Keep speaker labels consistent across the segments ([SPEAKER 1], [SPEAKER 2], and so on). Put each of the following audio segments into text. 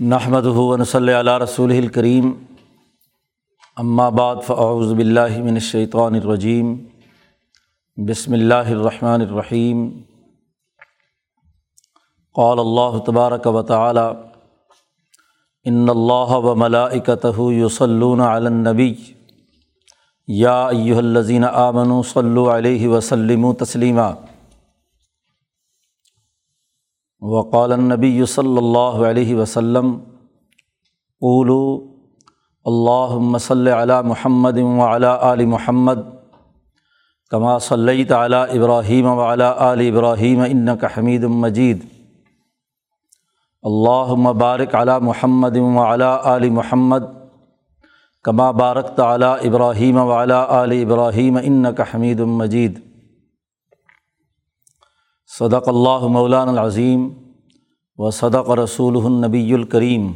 [SPEAKER 1] نحمد ہُون صلی علیہ رسول الکریم اما بعد فاعوذ باللہ من الشیطان الرجیم بسم اللہ الرحمن الرحیم قال اللہ تبارک و تعالی ان اللہ و ملائکتہ یصلون علی النبی یا ایہا الذین آمنوا صلو علیہ وسلم تسلیما وقال النبی صلی اللہ علیہ وسلم اولو اللہ صلی علی محمد وعلی آل محمد، کما صلی تعلیٰ ابراہیم وعلی آل ابراہیم انک صدق اللہ مولان العظیم و صدق رسول النبی الکریم۔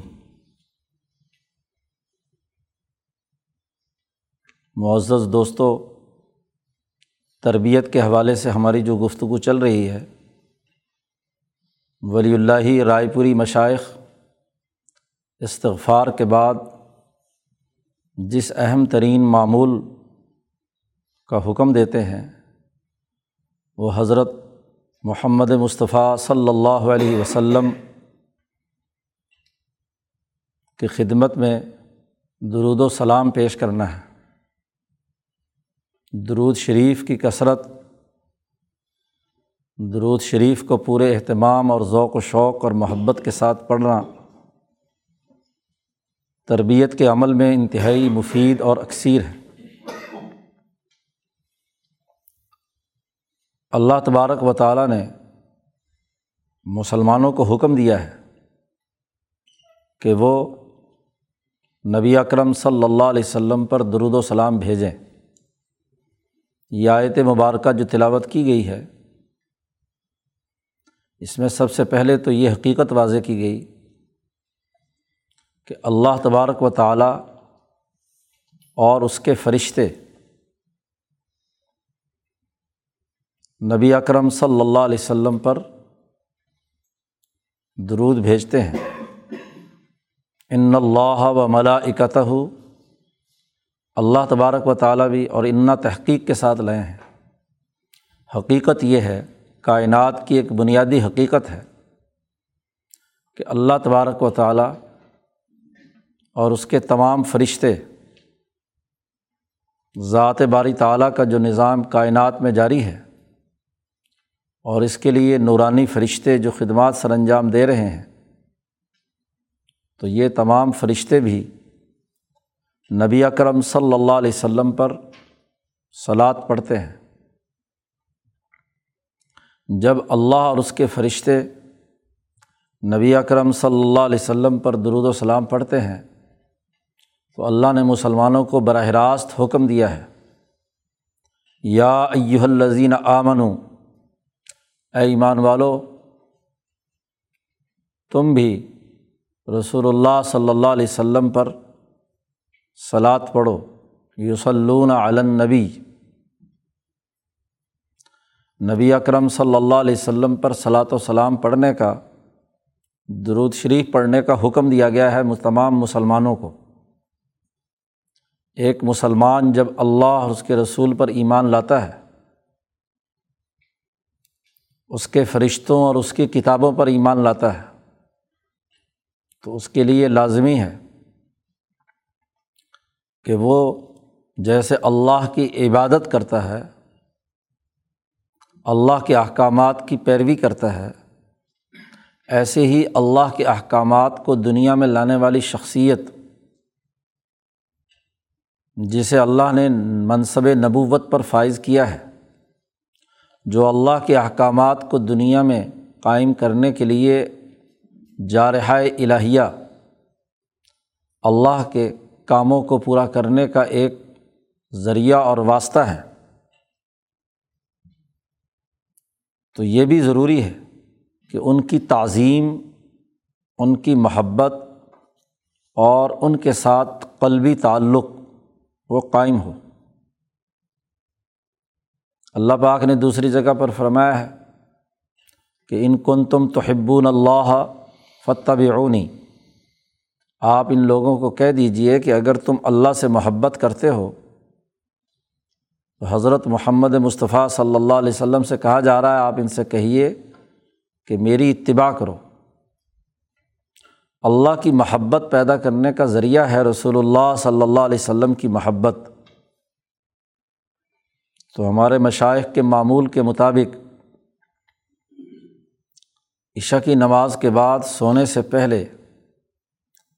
[SPEAKER 1] معزز دوستوں تربیت کے حوالے سے ہماری جو گفتگو چل رہی ہے، ولی اللہ رائے پوری مشائق استغفار کے بعد جس اہم ترین معمول کا حکم دیتے ہیں، وہ حضرت محمد مصطفیٰ صلی اللہ علیہ وسلم کی خدمت میں درود و سلام پیش کرنا ہے۔ درود شریف کی کثرت، درود شریف کو پورے اہتمام اور ذوق و شوق اور محبت کے ساتھ پڑھنا، تربیت کے عمل میں انتہائی مفید اور اکثیر ہے۔ اللہ تبارک و تعالیٰ نے مسلمانوں کو حکم دیا ہے کہ وہ نبی اکرم صلی اللہ علیہ وسلم پر درود و سلام بھیجیں۔ یہ آیت مبارکہ جو تلاوت کی گئی ہے، اس میں سب سے پہلے تو یہ حقیقت واضح کی گئی کہ اللہ تبارک و تعالیٰ اور اس کے فرشتے نبی اکرم صلی اللہ علیہ و پر درود بھیجتے ہیں۔ ان اللہ و ملاکتہ اللہ تبارک و تعالیٰ بھی اور انا تحقیق کے ساتھ لائے ہیں۔ حقیقت یہ ہے، کائنات کی ایک بنیادی حقیقت ہے کہ اللہ تبارک و تعالیٰ اور اس کے تمام فرشتے، ذات باری تعالیٰ کا جو نظام کائنات میں جاری ہے اور اس کے لیے نورانی فرشتے جو خدمات سر انجام دے رہے ہیں۔ تو یہ تمام فرشتے بھی نبی اکرم صلی اللہ علیہ و پر سلاد پڑھتے ہیں۔ جب اللہ اور اس کے فرشتے نبی اکرم صلی اللہ علیہ و پر درود و سلام پڑھتے ہیں، تو اللہ نے مسلمانوں کو براہ راست حکم دیا ہے۔ یا ایہل الزین آمنو اے ایمان والو، تم بھی رسول اللہ صلی اللہ علیہ و پر سلاد پڑھو۔ یوسلون علنبی نبی اکرم صلی اللہ علیہ و پر صلاۃ و سلام پڑھنے کا، درود شریف پڑھنے کا حکم دیا گیا ہے تمام مسلمانوں کو۔ ایک مسلمان جب اللہ اور اس کے رسول پر ایمان لاتا ہے اس کے فرشتوں اور اس کی کتابوں پر ایمان لاتا ہے، تو اس کے لیے لازمی ہے کہ وہ جیسے اللہ کی عبادت کرتا ہے، اللہ کے احکامات کی پیروی کرتا ہے، ایسے ہی اللہ کے احکامات کو دنیا میں لانے والی شخصیت جسے اللہ نے منصب نبوت پر فائز کیا ہے۔ جو اللہ کے احکامات کو دنیا میں قائم کرنے کے لیے جارحہ الہیہ، اللہ کے کاموں کو پورا کرنے کا ایک ذریعہ اور واسطہ ہے۔ تو یہ بھی ضروری ہے کہ ان کی تعظیم، ان کی محبت اور ان کے ساتھ قلبی تعلق وہ قائم ہو۔ اللہ پاک نے دوسری جگہ پر فرمایا ہے کہ ان کن تم تو اللہ فتح بعونی آپ ان لوگوں کو کہہ دیجیے کہ اگر تم اللہ سے محبت کرتے ہو، تو حضرت محمد مصطفیٰ صلی اللہ علیہ وسلم سے کہا جا رہا ہے، آپ ان سے کہیے کہ میری اتباع کرو۔ اللہ کی محبت پیدا کرنے کا ذریعہ ہے رسول اللہ صلی اللہ علیہ وسلم کی محبت۔ تو ہمارے مشائق کے معمول کے مطابق عشاء کی نماز کے بعد سونے سے پہلے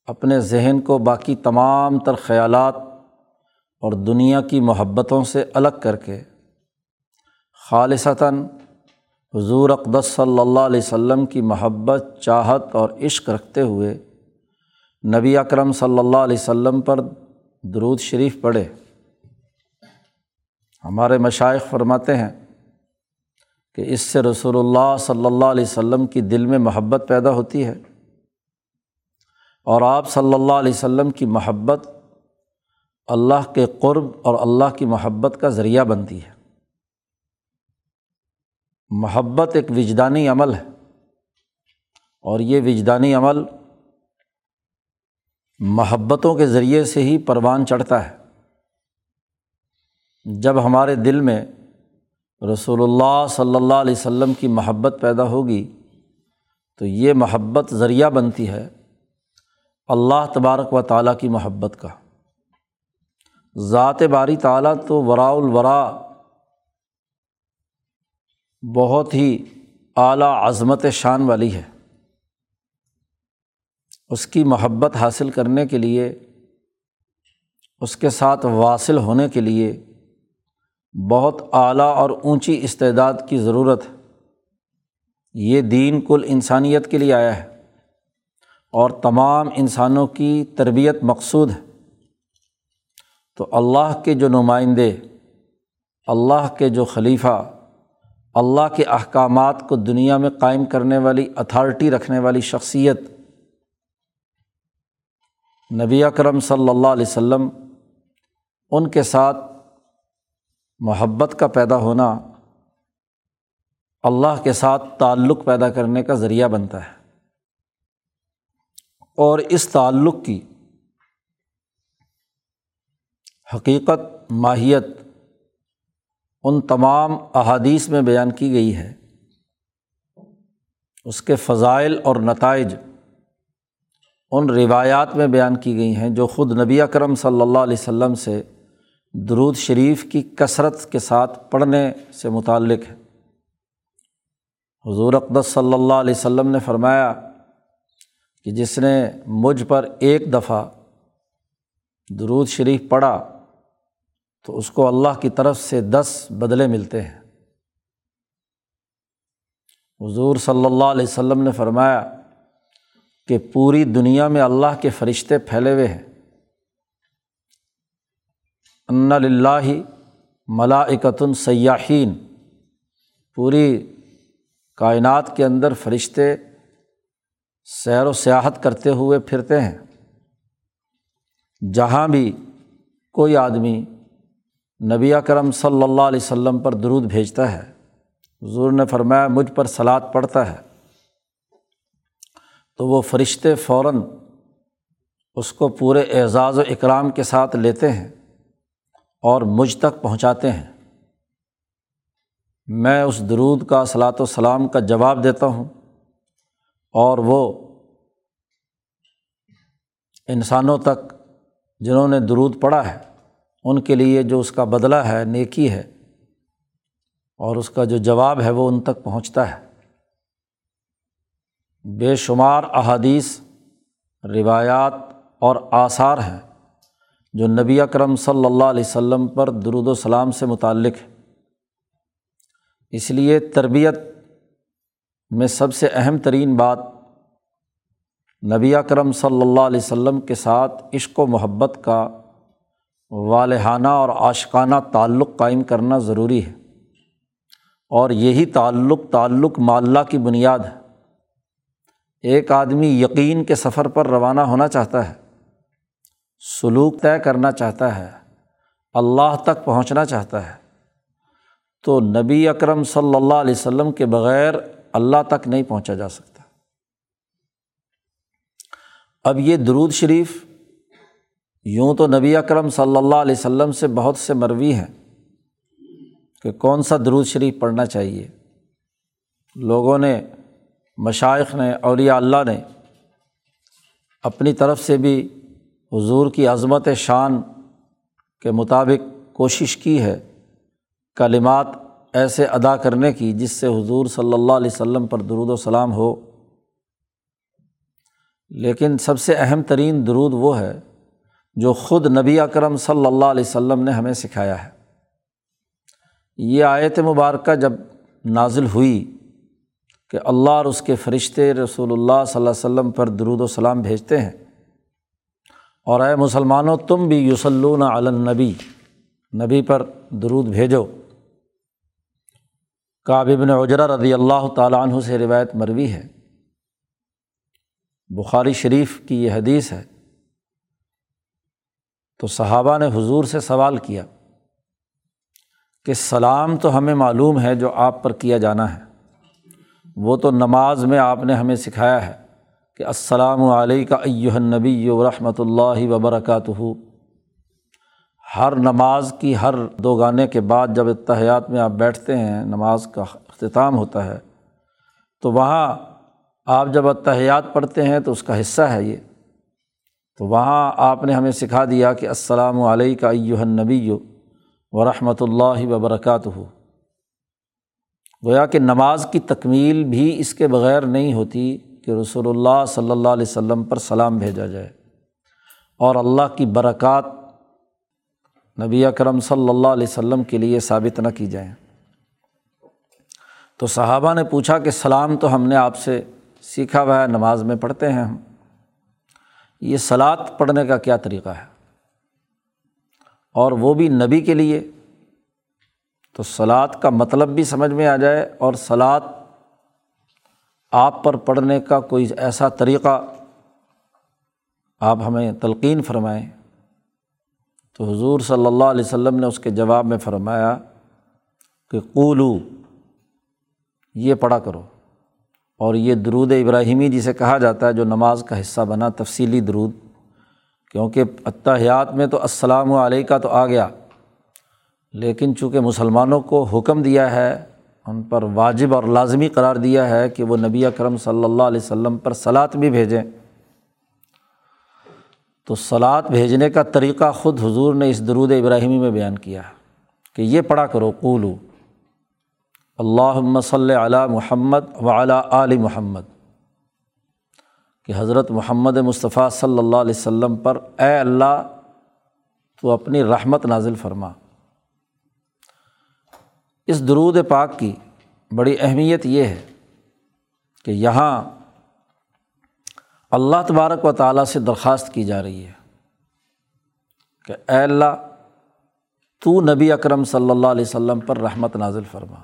[SPEAKER 1] اپنے ذہن کو باقی تمام تر خیالات اور دنیا کی محبتوں سے الگ کر کے خالصتاً حضور اقدس صلی اللہ علیہ وسلم کی محبت، چاہت اور عشق رکھتے ہوئے نبی اکرم صلی اللہ علیہ وسلم پر درود شریف پڑھے۔ ہمارے مشائق فرماتے ہیں کہ اس سے رسول اللہ صلی اللہ علیہ وسلم کی دل میں محبت پیدا ہوتی ہے اور آپ صلی اللہ علیہ وسلم کی محبت اللہ کے قرب اور اللہ کی محبت کا ذریعہ بنتی ہے۔ محبت ایک وجدانی عمل ہے اور یہ وجدانی عمل محبتوں کے ذریعے سے ہی پروان چڑھتا ہے۔ جب ہمارے دل میں رسول اللہ صلی اللہ علیہ وسلم کی محبت پیدا ہوگی، تو یہ محبت ذریعہ بنتی ہے اللہ تبارک و تعالیٰ کی محبت کا۔ ذات باری تعالیٰ تو وراء الورا بہت ہی اعلیٰ عظمت شان والی ہے۔ اس کی محبت حاصل کرنے کے لیے، اس کے ساتھ واصل ہونے کے لیے بہت اعلیٰ اور اونچی استعداد کی ضرورت ہے۔ یہ دین کل انسانیت کے لیے آیا ہے اور تمام انسانوں کی تربیت مقصود ہے۔ تو اللہ کے جو نمائندے، اللہ کے جو خلیفہ، اللہ کے احکامات کو دنیا میں قائم کرنے والی اتھارٹی رکھنے والی شخصیت نبی اکرم صلی اللہ علیہ و سلم ان کے ساتھ محبت کا پیدا ہونا اللہ کے ساتھ تعلق پیدا کرنے کا ذریعہ بنتا ہے۔ اور اس تعلق کی حقیقت، ماہیت ان تمام احادیث میں بیان کی گئی ہے۔ اس کے فضائل اور نتائج ان روایات میں بیان کی گئی ہیں جو خود نبی اکرم صلی اللہ علیہ و سلم سے درود شریف کی کثرت کے ساتھ پڑھنے سے متعلق ہے۔ حضور اقدس صلی اللہ علیہ و نے فرمایا کہ جس نے مجھ پر ایک دفعہ درود شریف پڑھا تو اس کو اللہ کی طرف سے دس بدلے ملتے ہیں۔ حضور صلی اللہ علیہ و نے فرمایا کہ پوری دنیا میں اللہ کے فرشتے پھیلے ہوئے ہیں۔ ان اللہ ملاکتن سیاحین، پوری کائنات کے اندر فرشتے سیر و سیاحت کرتے ہوئے پھرتے ہیں۔ جہاں بھی کوئی آدمی نبی کرم صلی اللہ علیہ و پر درود بھیجتا ہے، حضور نے فرمایا، مجھ پر سلاد پڑتا ہے۔ تو وہ فرشتے فوراً اس کو پورے اعزاز و اکرام کے ساتھ لیتے ہیں۔ اور مجھ تک پہنچاتے ہیں۔ میں اس درود کا صلاۃ و سلام کا جواب دیتا ہوں اور وہ انسانوں تک جنہوں نے درود پڑھا ہے، ان کے لیے جو اس کا بدلہ ہے، نیکی ہے اور اس کا جو جواب ہے، وہ ان تک پہنچتا ہے۔ بے شمار احادیث، روایات اور آثار ہیں۔ جو نبی اکرم صلی اللہ علیہ و پر درود و سلام سے متعلق ہے۔ اس لیے تربیت میں سب سے اہم ترین بات نبی اکرم صلی اللہ علیہ و کے ساتھ عشق و محبت کا، والحانہ اور عاشقانہ تعلق قائم کرنا ضروری ہے۔ اور یہی تعلق تعلق معلّہ کی بنیاد ہے۔ ایک آدمی یقین کے سفر پر روانہ ہونا چاہتا ہے۔ سلوک طے کرنا چاہتا ہے، اللہ تک پہنچنا چاہتا ہے۔ تو نبی اکرم صلی اللہ علیہ وسلم کے بغیر اللہ تک نہیں پہنچا جا سکتا۔ اب یہ درود شریف یوں تو نبی اکرم صلی اللہ علیہ وسلم سے بہت سے مروی ہیں کہ کون سا درود شریف پڑھنا چاہیے۔ لوگوں نے، مشائق نے، اولیاء اللہ نے اپنی طرف سے بھی حضور کی عظمت شان کے مطابق کوشش کی ہے کلمات ایسے ادا کرنے کی جس سے حضور صلی اللہ علیہ وسلم پر درود و سلام ہو۔ لیکن سب سے اہم ترین درود وہ ہے جو خود نبی اکرم صلی اللہ علیہ وسلم نے ہمیں سکھایا ہے۔ یہ آیت مبارکہ جب نازل ہوئی کہ اللہ اور اس کے فرشتے رسول اللہ صلی اللہ علیہ وسلم پر درود و سلام بھیجتے ہیں اور اے مسلمانوں، تم بھی یوسلون علنبی نبی پر درود بھیجو۔ کابن اجرا رضی اللہ تعالیٰ عنہ سے روایت مروی ہے۔ بخاری شریف کی یہ حدیث ہے۔ تو صحابہ نے حضور سے سوال کیا کہ سلام تو ہمیں معلوم ہے جو آپ پر کیا جانا ہے، وہ تو نماز میں آپ نے ہمیں سکھایا ہے۔ کہ السلام علیکہ ایہ نبی و رحمۃ اللہ وبرکاتہ ہر نماز کی ہر دو گانے کے بعد جب اتحیات میں آپ بیٹھتے ہیں، نماز کا اختتام ہوتا ہے، تو وہاں آپ جب اتحیات پڑھتے ہیں تو اس کا حصہ ہے یہ۔ تو وہاں آپ نے ہمیں سکھا دیا کہ السلام علیکہ ایہ نبی و رحمۃ اللہ وبرکاتہ گویا کہ نماز کی تکمیل بھی اس کے بغیر نہیں ہوتی۔ کہ رسول اللہ صلی اللہ علیہ وسلم پر سلام بھیجا جائے اور اللہ کی برکات نبی اکرم صلی اللہ علیہ وسلم کے لیے ثابت نہ کی جائیں۔ تو صحابہ نے پوچھا کہ سلام تو ہم نے آپ سے سیکھا ہوا ہے، نماز میں پڑھتے ہیں ہم۔ یہ سلاد پڑھنے کا کیا طریقہ ہے؟ اور وہ بھی نبی کے لیے۔ تو سلاد کا مطلب بھی سمجھ میں آ جائے اور سلاد آپ پر پڑھنے کا کوئی ایسا طریقہ آپ ہمیں تلقین فرمائیں۔ تو حضور صلی اللہ علیہ وسلم نے اس کے جواب میں فرمایا کہ قولو، یہ پڑھا کرو۔ اور یہ درود ابراہیمی جسے کہا جاتا ہے، جو نماز کا حصہ بنا، تفصیلی درود۔ کیونکہ اتحیات میں تو السلام علیہ کا تو آ گیا، لیکن چونکہ مسلمانوں کو حکم دیا ہے ان پر واجب اور لازمی قرار دیا ہے کہ وہ نبی اکرم صلی اللہ علیہ وسلم پر سلاد بھی بھیجیں۔ تو سلاد بھیجنے کا طریقہ خود حضور نے اس درود ابراہیمی میں بیان کیا ہے کہ یہ پڑھا کرو، قولو اللہ صلی علی محمد وعلیٰ علی محمد۔ کہ حضرت محمد مصطفیٰ صلی اللہ علیہ وسلم پر اے اللہ تو اپنی رحمت نازل فرما۔ اس درود پاک کی بڑی اہمیت یہ ہے کہ یہاں اللہ تبارک و تعالیٰ سے درخواست کی جا رہی ہے کہ اے اللہ، تو نبی اکرم صلی اللہ علیہ وسلم پر رحمت نازل فرما۔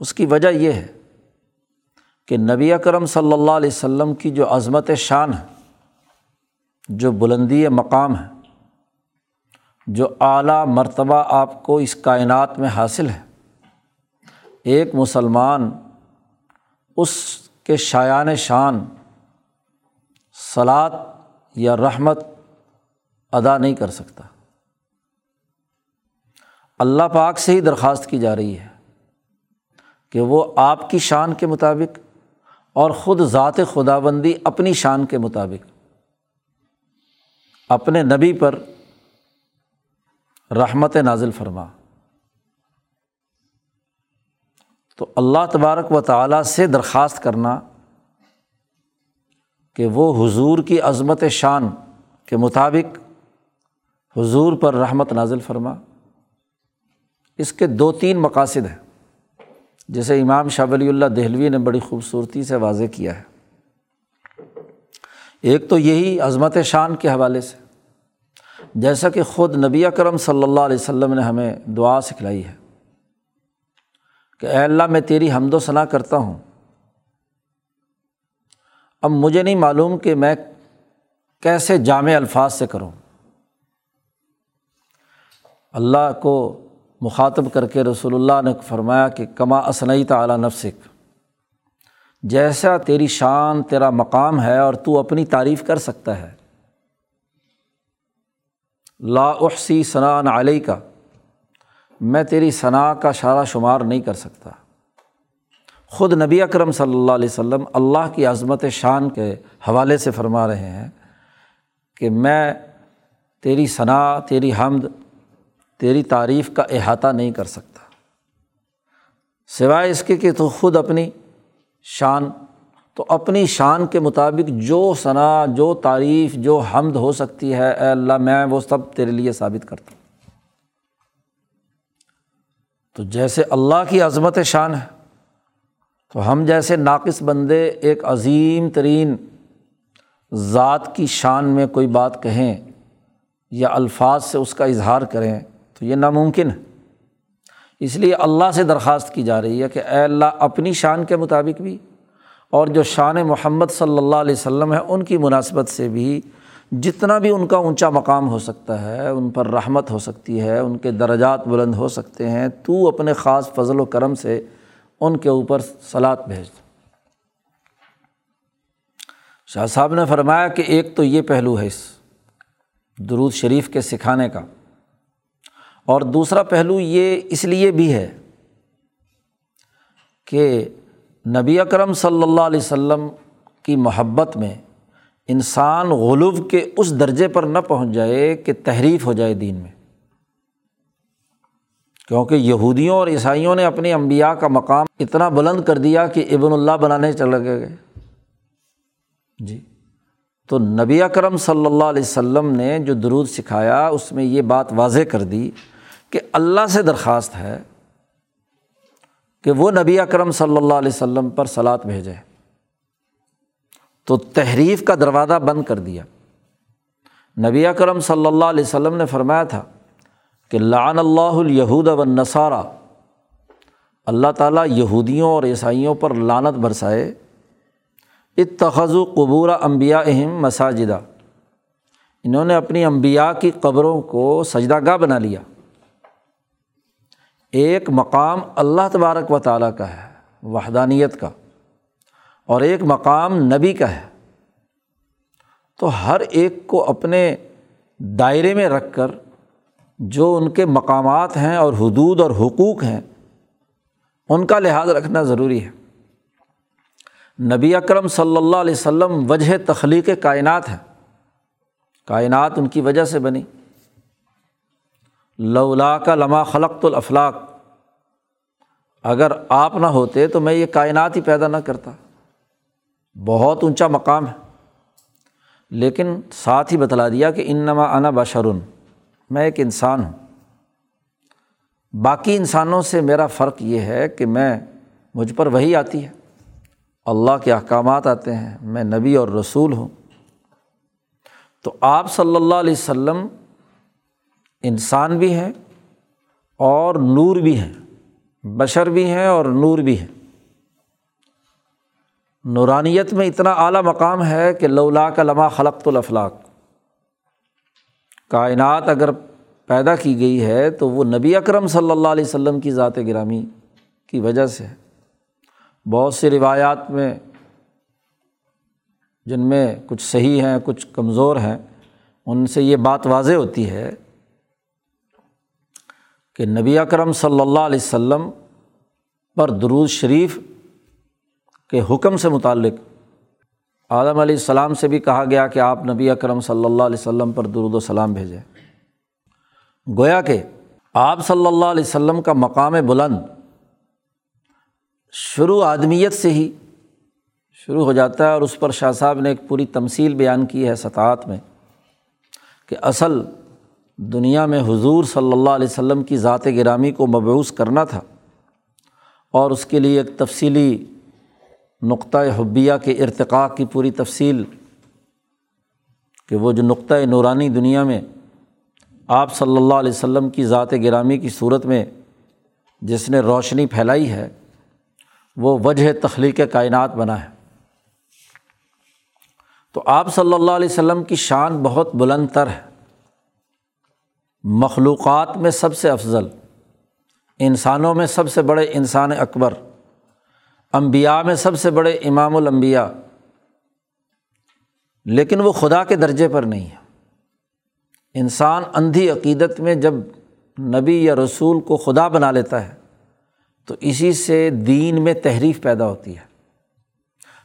[SPEAKER 1] اس کی وجہ یہ ہے کہ نبی اکرم صلی اللہ علیہ وسلم کی جو عظمت شان ہے، جو بلندی مقام ہے جو اعلیٰ مرتبہ آپ کو اس کائنات میں حاصل ہے۔ ایک مسلمان اس کے شایان شان سلاد یا رحمت ادا نہیں کر سکتا۔ اللہ پاک سے ہی درخواست کی جا رہی ہے کہ وہ آپ کی شان کے مطابق اور خود ذات خدا بندی اپنی شان کے مطابق اپنے نبی پر رحمت نازل فرما۔ تو اللہ تبارک و تعالیٰ سے درخواست کرنا کہ وہ حضور کی عظمت شان کے مطابق حضور پر رحمت نازل فرما۔ اس کے دو تین مقاصد ہیں۔ جیسے امام شاہ ولی اللہ دہلوی نے بڑی خوبصورتی سے واضح کیا ہے۔ ایک تو یہی عظمت شان کے حوالے سے۔ جیسا کہ خود نبی اکرم صلی اللہ علیہ وسلم نے ہمیں دعا سکھلائی ہے کہ اے اللہ میں تیری حمد و ثناء کرتا ہوں۔ اب مجھے نہیں معلوم کہ میں کیسے جامع الفاظ سے کروں۔ اللہ کو مخاطب کر کے رسول اللہ نے فرمایا کہ کما اسنعی تعلیٰ نفسک، جیسا تیری شان، تیرا مقام ہے اور تو اپنی تعریف کر سکتا ہے۔ لا احسی ثناء علیہ کا میں تیری ثناء کا شارہ شمار نہیں کر سکتا۔ خود نبی اکرم صلی اللہ علیہ وسلم اللہ کی عظمت شان کے حوالے سے فرما رہے ہیں کہ میں تیری ثناء، تیری حمد، تیری تعریف کا احاطہ نہیں کر سکتا۔ سوائے اس کے کہ تو خود اپنی شان تو اپنی شان کے مطابق جو ثناء جو تعریف، جو حمد ہو سکتی ہے، اے اللہ، میں وہ سب تیرے لیے ثابت کرتا ہوں۔ تو جیسے اللہ کی عظمت شان ہے، تو ہم جیسے ناقص بندے ایک عظیم ترین ذات کی شان میں کوئی بات کہیں یا الفاظ سے اس کا اظہار کریں، تو یہ ناممکن ہے۔ اس لیے اللہ سے درخواست کی جا رہی ہے کہ اے اللہ، اپنی شان کے مطابق بھی اور جو شان محمد صلی اللہ علیہ وسلم ہے، ان کی مناسبت سے بھی جتنا بھی ان کا اونچا مقام ہو سکتا ہے، ان پر رحمت ہو سکتی ہے، ان کے درجات بلند ہو سکتے ہیں، تو اپنے خاص فضل و کرم سے ان کے اوپر سلاد بھیج دو۔ شاہ صاحب نے فرمایا کہ ایک تو یہ پہلو ہے اس درود شریف کے سکھانے کا، اور دوسرا پہلو یہ اس لیے بھی ہے کہ نبی اکرم صلی اللہ علیہ وسلم کی محبت میں انسان غلوب کے اس درجے پر نہ پہنچ جائے کہ تحریف ہو جائے دین میں۔ کیونکہ یہودیوں اور عیسائیوں نے اپنی امبیا کا مقام اتنا بلند کر دیا کہ ابن اللہ بنانے چل گئے۔ جی۔ تو نبی اکرم صلی اللہ علیہ وسلم نے جو درود سکھایا، اس میں یہ بات واضح کر دی کہ اللہ سے درخواست ہے کہ وہ نبی اکرم صلی اللہ علیہ وسلم پر سلاد بھیجے۔ تو تحریف کا دروازہ بند کر دیا۔ نبی اکرم صلی اللہ علیہ وسلم نے فرمایا تھا کہ لعن اللہ الہود و نصارہ اللہ تعالیٰ یہودیوں اور عیسائیوں پر لانت برسائے۔ اتخذ و قبور امبیا اہم مساجدہ۔ انہوں نے اپنی امبیا کی قبروں کو سجدہ گاہ بنا لیا۔ ایک مقام اللہ تبارک و تعالیٰ کا ہے، وحدانیت کا، اور ایک مقام نبی کا ہے۔ تو ہر ایک کو اپنے دائرے میں رکھ کر جو ان کے مقامات ہیں اور حدود اور حقوق ہیں، ان کا لحاظ رکھنا ضروری ہے۔ نبی اکرم صلی اللہ علیہ وسلم وجہ تخلیق کائنات ہے کائنات ان کی وجہ سے بنی۔ لولا کا لمحہ خلق الافلاق۔ اگر آپ نہ ہوتے تو میں یہ کائنات ہی پیدا نہ کرتا۔ بہت اونچا مقام ہے۔ لیکن ساتھ ہی بتلا دیا کہ ان نما انا بشرن میں ایک انسان ہوں۔ باقی انسانوں سے میرا فرق یہ ہے کہ میں مجھ پر وہی آتی ہے۔ اللہ کے احکامات آتے ہیں، میں نبی اور رسول ہوں۔ تو آپ صلی اللہ علیہ و سلم انسان بھی ہیں اور نور بھی ہیں، بشر بھی ہیں اور نور بھی ہیں۔ نورانیت میں اتنا اعلیٰ مقام ہے کہ لولا کا لمحہ خلق الافلاق۔ کائنات اگر پیدا کی گئی ہے تو وہ نبی اکرم صلی اللہ علیہ وسلم کی ذات گرامی کی وجہ سے ہے۔ بہت سی روایات میں جن میں کچھ صحیح ہیں، کچھ کمزور ہیں، ان سے یہ بات واضح ہوتی ہے کہ نبی اکرم صلی اللہ علیہ و پر درود شریف کے حکم سے متعلق عالم علیہ السلام سے بھی کہا گیا کہ آپ نبی اکرم صلی اللہ علیہ وسلم پر درود و سلام بھیجیں۔ گویا کہ آپ صلی اللہ علیہ وسلم کا مقام بلند شروع آدمیت سے ہی شروع ہو جاتا ہے اور اس پر شاہ صاحب نے ایک پوری تمصیل بیان کی ہے سطاعت میں کہ اصل دنیا میں حضور صلی اللہ علیہ وسلم کی ذات گرامی کو مبعوث کرنا تھا اور اس کے لیے ایک تفصیلی نقطۂ حبیہ کے ارتقاء کی پوری تفصیل کہ وہ جو نقطۂ نورانی دنیا میں آپ صلی اللہ علیہ وسلم کی ذات گرامی کی صورت میں جس نے روشنی پھیلائی ہے، وہ وجہ تخلیق کائنات بنا ہے۔ تو آپ صلی اللہ علیہ وسلم کی شان بہت بلند تر ہے۔ مخلوقات میں سب سے افضل، انسانوں میں سب سے بڑے انسان اکبر امبیا میں سب سے بڑے امام الانبیاء۔ لیکن وہ خدا کے درجے پر نہیں ہے۔ انسان اندھی عقیدت میں جب نبی یا رسول کو خدا بنا لیتا ہے، تو اسی سے دین میں تحریف پیدا ہوتی ہے۔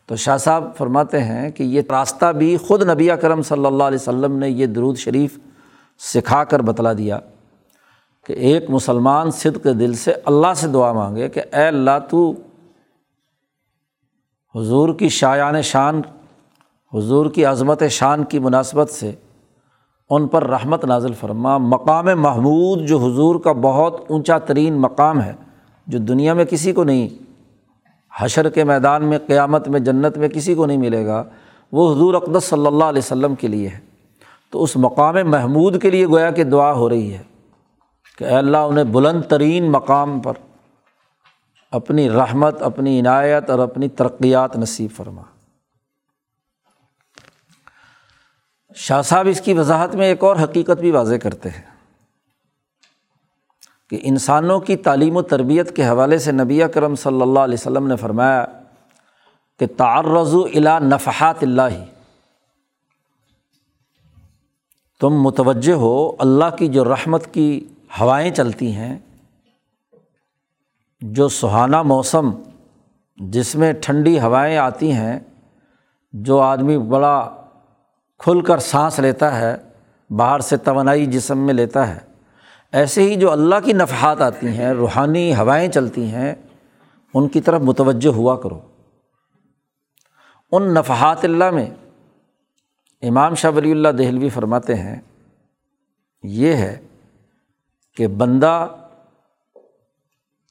[SPEAKER 1] تو شاہ صاحب فرماتے ہیں کہ یہ راستہ بھی خود نبی کرم صلی اللہ علیہ وسلم نے یہ درود شریف سکھا کر بتلا دیا کہ ایک مسلمان صدق دل سے اللہ سے دعا مانگے کہ اے اللہ تو حضور کی شایان شان، حضور کی عظمت شان کی مناسبت سے ان پر رحمت نازل فرما۔ مقام محمود جو حضور کا بہت اونچا ترین مقام ہے، جو دنیا میں کسی کو نہیں، حشر کے میدان میں، قیامت میں، جنت میں کسی کو نہیں ملے گا، وہ حضور اقدس صلی اللہ علیہ وسلم کے لیے ہے۔ تو اس مقام محمود کے لیے گویا کہ دعا ہو رہی ہے کہ اے اللہ انہیں بلند ترین مقام پر اپنی رحمت، اپنی عنایت اور اپنی ترقیات نصیب فرما۔ شاہ صاحب اس کی وضاحت میں ایک اور حقیقت بھی واضح کرتے ہیں کہ انسانوں کی تعلیم و تربیت کے حوالے سے نبی کرم صلی اللہ علیہ وسلم نے فرمایا کہ تعرض الا نفحات اللہ۔ تم متوجہ ہو اللہ کی جو رحمت کی ہوائیں چلتی ہیں، جو سہانا موسم جس میں ٹھنڈی ہوائیں آتی ہیں، جو آدمی بڑا کھل کر سانس لیتا ہے، باہر سے توانائی جسم میں لیتا ہے، ایسے ہی جو اللہ کی نفحات آتی ہیں، روحانی ہوائیں چلتی ہیں، ان کی طرف متوجہ ہوا کرو۔ ان نفحات اللہ میں امام شاہ ولی اللہ دہلوی فرماتے ہیں، یہ ہے کہ بندہ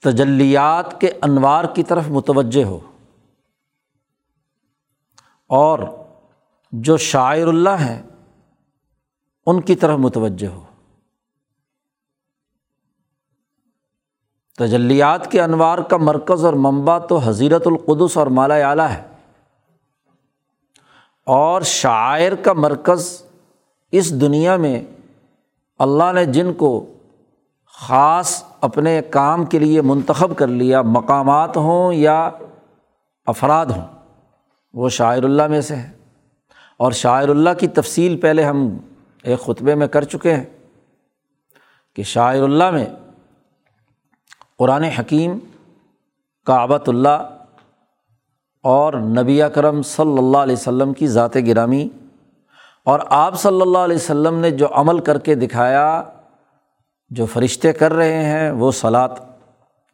[SPEAKER 1] تجلیات کے انوار کی طرف متوجہ ہو اور جو شاعر اللہ ہیں، ان کی طرف متوجہ ہو۔ تجلیات کے انوار کا مرکز اور منبع تو حضیرت القدس اور مالا اعلیٰ ہے۔ اور شاعر کا مرکز اس دنیا میں اللہ نے جن کو خاص اپنے کام کے لیے منتخب کر لیا، مقامات ہوں یا افراد ہوں، وہ شاعر اللہ میں سے ہے اور شاعر اللہ کی تفصیل پہلے ہم ایک خطبے میں کر چکے ہیں کہ شاعر اللہ میں قرآن حکیم، کعبۃ اللہ اور نبی کرم صلی اللہ علیہ وسلم کی ذات گرامی اور آپ صلی اللہ علیہ وسلم نے جو عمل کر کے دکھایا، جو فرشتے کر رہے ہیں، وہ سلاد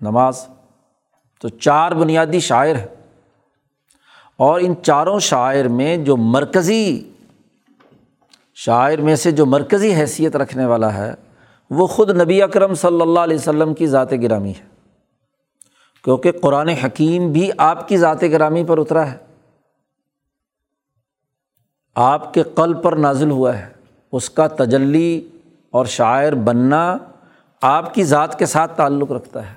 [SPEAKER 1] نماز۔ تو چار بنیادی شاعر ہے اور ان چاروں شاعر میں جو مرکزی شاعر میں سے جو مرکزی حیثیت رکھنے والا ہے، وہ خود نبی اکرم صلی اللہ علیہ وسلم کی ذات گرامی ہے۔ کیونکہ قرآن حکیم بھی آپ کی ذات گرامی پر اترا ہے۔ آپ کے قل پر نازل ہوا ہے۔ اس کا تجلی اور شاعر بننا آپ کی ذات کے ساتھ تعلق رکھتا ہے۔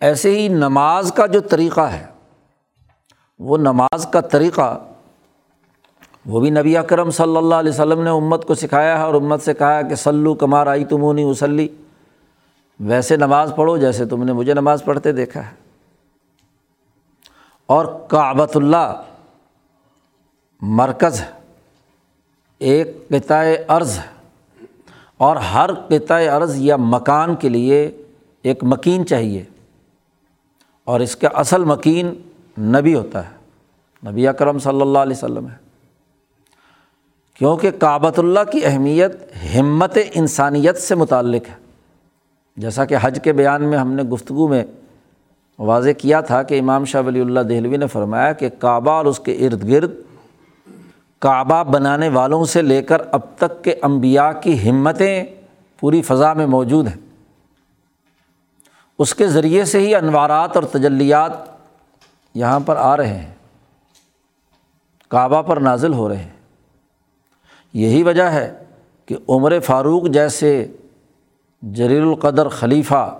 [SPEAKER 1] ایسے ہی نماز کا جو طریقہ ہے، وہ نماز کا طریقہ، وہ بھی نبی اکرم صلی اللہ علیہ وسلم نے امت کو سکھایا ہے اور امت سے کہا کہ سلو کمار آئی تمونی وسلی ویسے نماز پڑھو جیسے تم نے مجھے نماز پڑھتے دیکھا ہے۔ اور کعبۃ اللہ مرکز ہے۔ ایک قطع عرض ہے۔ اور ہر قطع عرض یا مکان کے لیے ایک مکین چاہیے۔ اور اس کا اصل مکین نبی ہوتا ہے۔ نبی اکرم صلی اللہ علیہ وسلم ہے۔ کیونکہ کعبۃ اللہ کی اہمیت ہمت انسانیت سے متعلق ہے۔ جیسا کہ حج کے بیان میں ہم نے گفتگو میں واضح کیا تھا کہ امام شاہ ولی اللہ دہلوی نے فرمایا کہ کعبہ اور اس کے ارد گرد کعبہ بنانے والوں سے لے کر اب تک کے امبیا کی ہمتیں پوری فضا میں موجود ہیں۔ اس کے ذریعے سے ہی انوارات اور تجلیات یہاں پر آ رہے ہیں۔ کعبہ پر نازل ہو رہے ہیں۔ یہی وجہ ہے کہ عمر فاروق جیسے جلیل القدر خلیفہ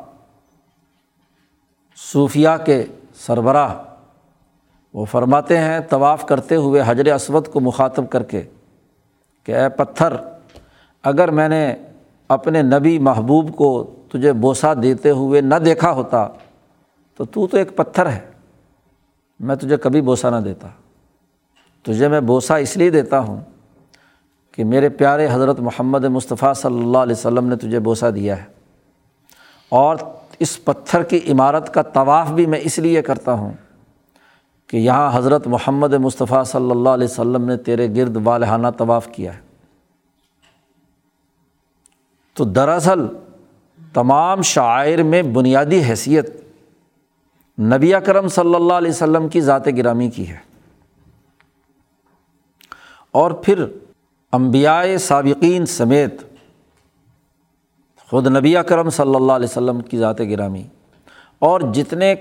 [SPEAKER 1] صوفیہ کے سربراہ۔ وہ فرماتے ہیں، طواف کرتے ہوئے حجر اسود کو مخاطب کر کے کہ اے پتھر، اگر میں نے اپنے نبی محبوب کو تجھے بوسہ دیتے ہوئے نہ دیکھا ہوتا، تو تو تو ایک پتھر ہے، میں تجھے کبھی بوسا نہ دیتا۔ تجھے میں بوسا اس لیے دیتا ہوں کہ میرے پیارے حضرت محمد مصطفیٰ صلی اللہ علیہ وسلم نے تجھے بوسا دیا ہے۔ اور اس پتھر کی عمارت کا طواف بھی میں اس لیے کرتا ہوں کہ یہاں حضرت محمد مصطفیٰ صلی اللہ علیہ وسلم نے تیرے گرد والہانہ طواف کیا ہے۔ تو دراصل تمام شاعر میں بنیادی حیثیت نبی کرم صلی اللہ علیہ وسلم کی ذات گرامی کی ہے۔ اور پھر امبیائے سابقین سمیت خود نبی کرم صلی اللہ علیہ وسلم کی ذات گرامی اور جتنے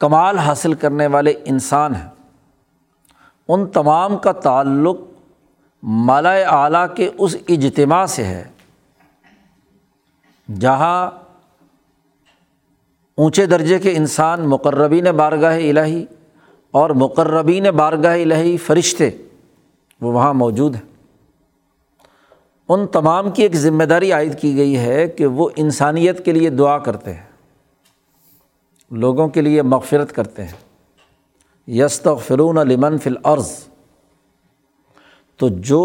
[SPEAKER 1] کمال حاصل کرنے والے انسان ہیں، ان تمام کا تعلق مالا اعلیٰ کے اس اجتماع سے ہے، جہاں اونچے درجے کے انسان مقربین بارگاہ الہی اور مقربین بارگاہ الہی فرشتے وہ وہاں موجود ہیں۔ ان تمام کی ایک ذمہ داری عائد کی گئی ہے کہ وہ انسانیت کے لیے دعا کرتے ہیں، لوگوں کے لیے مغفرت کرتے ہیں۔ یست فرون لمن فل عرض تو جو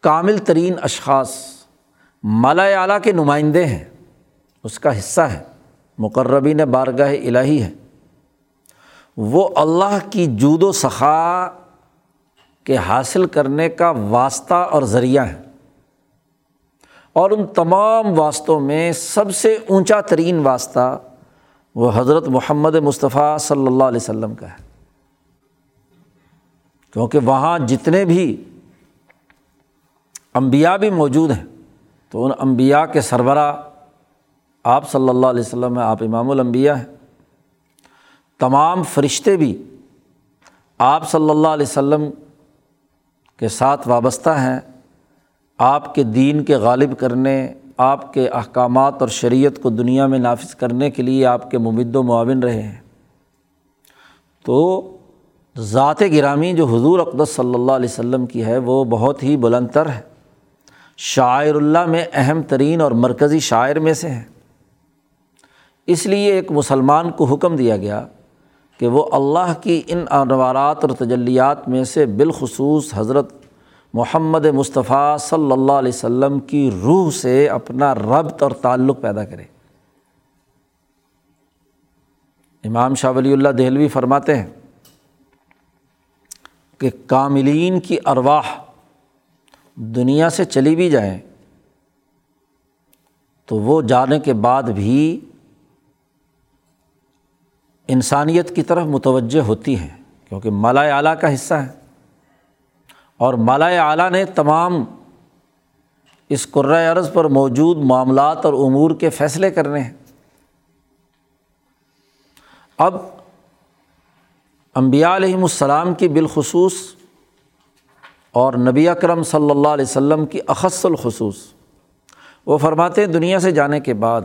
[SPEAKER 1] کامل ترین اشخاص مالا اعلیٰ کے نمائندے ہیں، اس کا حصہ ہے مقربین بارگاہ الہی ہے وہ اللہ کی جود و سخا کے حاصل کرنے کا واسطہ اور ذریعہ ہے اور ان تمام واسطوں میں سب سے اونچا ترین واسطہ وہ حضرت محمد مصطفیٰ صلی اللہ علیہ وسلم کا ہے۔ کیونکہ وہاں جتنے بھی امبیا بھی موجود ہیں، تو ان امبیا کے سربراہ آپ صلی اللہ علیہ وسلم ہیں، آپ امام الانبیاء ہیں۔ تمام فرشتے بھی آپ صلی اللہ علیہ وسلم کے ساتھ وابستہ ہیں۔ آپ کے دین کے غالب کرنے، آپ کے احکامات اور شریعت کو دنیا میں نافذ کرنے کے لیے آپ کے ممد و معاون رہے ہیں۔ تو ذات گرامی جو حضور اقدس صلی اللہ علیہ وسلم کی ہے، وہ بہت ہی بلند تر ہے۔ شاعر اللہ میں اہم ترین اور مرکزی شاعر میں سے ہے اس لیے ایک مسلمان کو حکم دیا گیا کہ وہ اللہ کی ان انوارات اور تجلیات میں سے بالخصوص حضرت محمد مصطفیٰ صلی اللہ علیہ وسلم کی روح سے اپنا ربط اور تعلق پیدا کرے۔ امام شاہ ولی اللہ دہلوی فرماتے ہیں کہ کاملین کی ارواح دنیا سے چلی بھی جائیں تو وہ جانے کے بعد بھی انسانیت کی طرف متوجہ ہوتی ہیں، کیونکہ مالا اعلیٰ کا حصہ ہے اور مالا اعلیٰ نے تمام اس قرۂۂ عرض پر موجود معاملات اور امور کے فیصلے کرنے ہیں۔ اب امبیا علیہم السلام کی بالخصوص اور نبی اکرم صلی اللہ علیہ وسلم کی اخص الخصوص، وہ فرماتے ہیں دنیا سے جانے کے بعد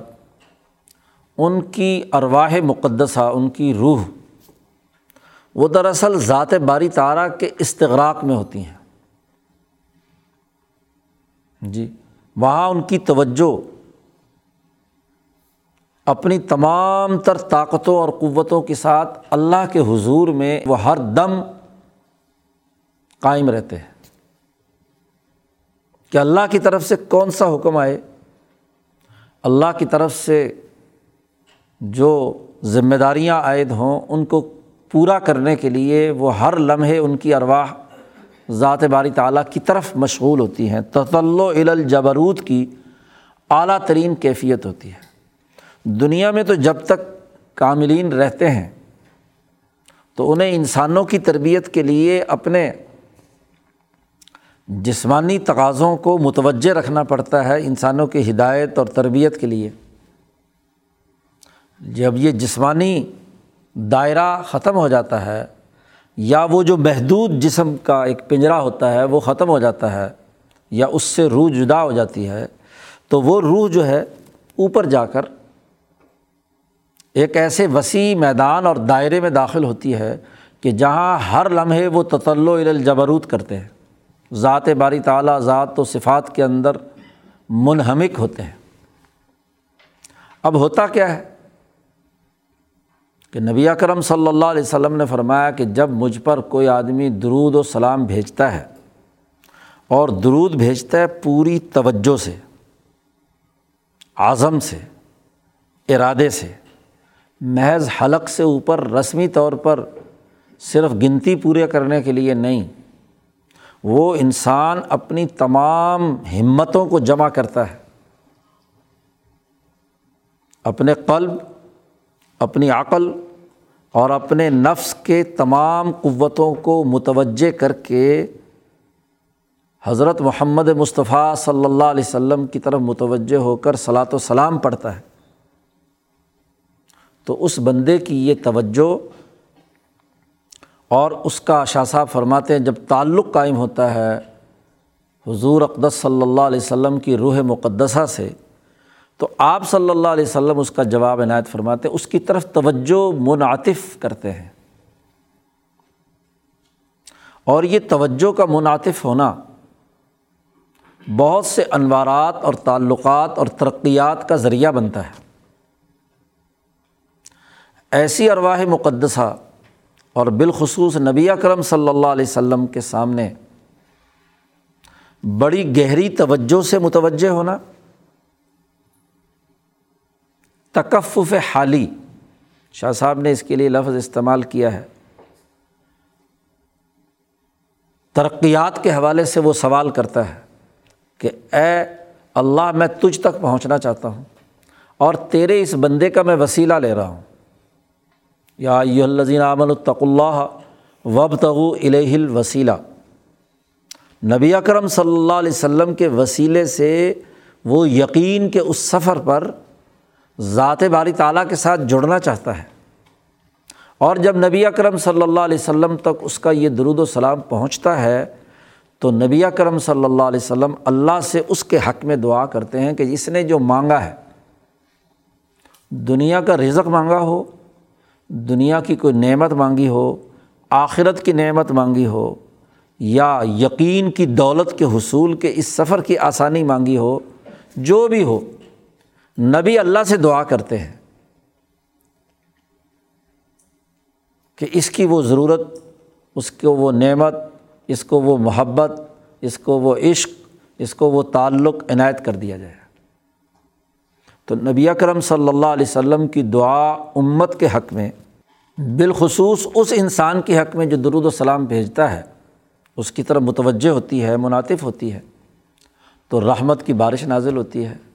[SPEAKER 1] ان کی ارواہ مقدسہ ان کی روح۔ وہ دراصل ذات باری تارہ کے استغراق میں ہوتی ہیں۔ جی وہاں ان کی توجہ، اپنی تمام تر طاقتوں اور قوتوں کے ساتھ اللہ کے حضور میں وہ ہر دم قائم رہتے ہیں۔ کہ اللہ کی طرف سے کون سا حکم آئے؟ اللہ کی طرف سے جو ذمہ داریاں عائد ہوں، ان کو پورا کرنے کے لیے وہ ہر لمحے ان کی ارواح ذات باری تعلیٰ کی طرف مشغول ہوتی ہیں۔ تطل الجبروت کی اعلیٰ ترین کیفیت ہوتی ہے۔ دنیا میں تو جب تک کاملین رہتے ہیں، تو انہیں انسانوں کی تربیت کے لیے اپنے جسمانی تقاضوں کو متوجہ رکھنا پڑتا ہے انسانوں کی ہدایت اور تربیت کے لیے۔ جب یہ جسمانی دائرہ ختم ہو جاتا ہے یا وہ جو محدود جسم کا ایک پنجرا ہوتا ہے وہ ختم ہو جاتا ہے یا اس سے روح جدا ہو جاتی ہے، تو وہ روح جو ہے اوپر جا کر ایک ایسے وسیع میدان اور دائرے میں داخل ہوتی ہے کہ جہاں ہر لمحے وہ تطل الجبروت کرتے ہیں۔ ذات باری تعلیٰ ذات و صفات کے اندر منہمک ہوتے ہیں۔ اب ہوتا کیا ہے؟ کہ نبی اکرم صلی اللہ علیہ وسلم نے فرمایا کہ جب مجھ پر کوئی آدمی درود و سلام بھیجتا ہے اور درود بھیجتا ہے پوری توجہ سے اعظم سے، ارادے سے، محض حلق سے اوپر رسمی طور پر صرف گنتی پورے کرنے کے لیے نہیں، وہ انسان اپنی تمام ہمتوں کو جمع کرتا ہے، اپنے قلب اپنی عقل اور اپنے نفس کے تمام قوتوں کو متوجہ کر کے حضرت محمد مصطفیٰ صلی اللہ علیہ وسلم کی طرف متوجہ ہو کر صلاۃ و سلام پڑھتا ہے۔ تو اس بندے کی یہ توجہ اور اس کا شاہ صاحب فرماتے ہیں، جب تعلق قائم ہوتا ہے حضور اقدس صلی اللہ علیہ وسلم کی روح مقدسہ سے تو آپ صلی اللہ علیہ وسلم اس کا جواب عنایت فرماتے ہیں، اس کی طرف توجہ منعطف کرتے ہیں۔ اور یہ توجہ کا منعطف ہونا بہت سے انوارات اور تعلقات اور ترقیات کا ذریعہ بنتا ہے۔ ایسی ارواہ مقدسہ اور بالخصوص نبی اکرم صلی اللہ علیہ وسلم کے سامنے بڑی گہری توجہ سے متوجہ ہونا تکفف حالی۔ شاہ صاحب نے اس کے لیے لفظ استعمال کیا ہے۔ ترقیات کے حوالے سے وہ سوال کرتا ہے کہ اے اللہ، میں تجھ تک پہنچنا چاہتا ہوں اور تیرے اس بندے کا میں وسیلہ لے رہا ہوں۔ یا الزین امن الطق اللہ وب تغو الہ الوسیلہ۔ نبی اکرم صلی اللہ علیہ وسلم کے وسیلے سے وہ یقین کے اس سفر پر ذات باری تعالیٰ کے ساتھ جڑنا چاہتا ہے۔ اور جب نبی اکرم صلی اللہ علیہ وسلم تک اس کا یہ درود و سلام پہنچتا ہے، تو نبی اکرم صلی اللہ علیہ وسلم اللہ سے اس کے حق میں دعا کرتے ہیں کہ اس نے جو مانگا ہے، دنیا کا رزق مانگا ہو، دنیا کی کوئی نعمت مانگی ہو، آخرت کی نعمت مانگی ہو، یا یقین کی دولت کے حصول کے اس سفر کی آسانی مانگی ہو، جو بھی ہو۔ نبی اللہ سے دعا کرتے ہیں کہ اس کی وہ ضرورت، اس کو وہ نعمت، اس کو وہ محبت، اس کو وہ عشق، اس کو وہ تعلق عنایت کر دیا جائے۔ تو نبی اکرم صلی اللہ علیہ وسلم کی دعا امت کے حق میں، بالخصوص اس انسان کے حق میں جو درود و سلام بھیجتا ہے، اس کی طرف متوجہ ہوتی ہے مناطف ہوتی ہے۔ تو رحمت کی بارش نازل ہوتی ہے۔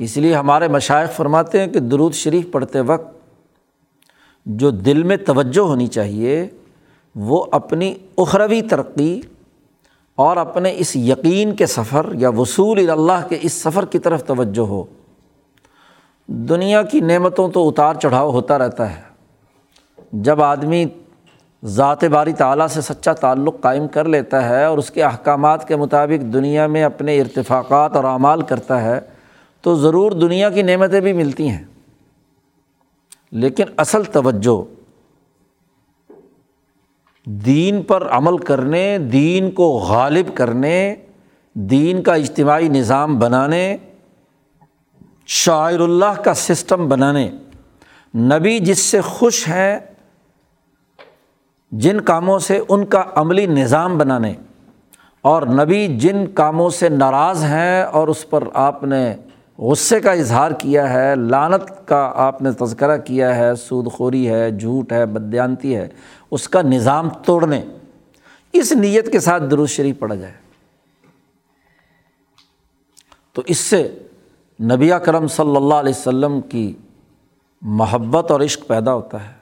[SPEAKER 1] اس لیے ہمارے مشائق فرماتے ہیں کہ درود شریف پڑھتے وقت جو دل میں توجہ ہونی چاہیے، وہ اپنی اخروی ترقی اور اپنے اس یقین کے سفر یا وصول اللہ کے اس سفر کی طرف توجہ ہو۔ دنیا کی نعمتوں تو اتار چڑھاؤ ہوتا رہتا ہے۔ جب آدمی ذات باری تعلیٰ سے سچا تعلق قائم کر لیتا ہے اور اس کے احکامات کے مطابق دنیا میں اپنے ارتفاقات اور اعمال کرتا ہے تو ضرور دنیا کی نعمتیں بھی ملتی ہیں۔ لیکن اصل توجہ، دین پر عمل کرنے، دین کو غالب کرنے، دین کا اجتماعی نظام بنانے، شاعر اللہ کا سسٹم بنانے، نبی جس سے خوش ہیں، جن کاموں سے ان کا عملی نظام بنانے، اور نبی جن کاموں سے ناراض ہیں اور اس پر آپ نے غصے کا اظہار کیا ہے لانت کا آپ نے تذکرہ کیا ہے، سود خوری ہے، جھوٹ ہے، بدیانتی ہے، اس کا نظام توڑنے، اس نیت کے ساتھ درست شریف پڑھا جائے۔ تو اس سے نبی کرم صلی اللہ علیہ و کی محبت اور عشق پیدا ہوتا ہے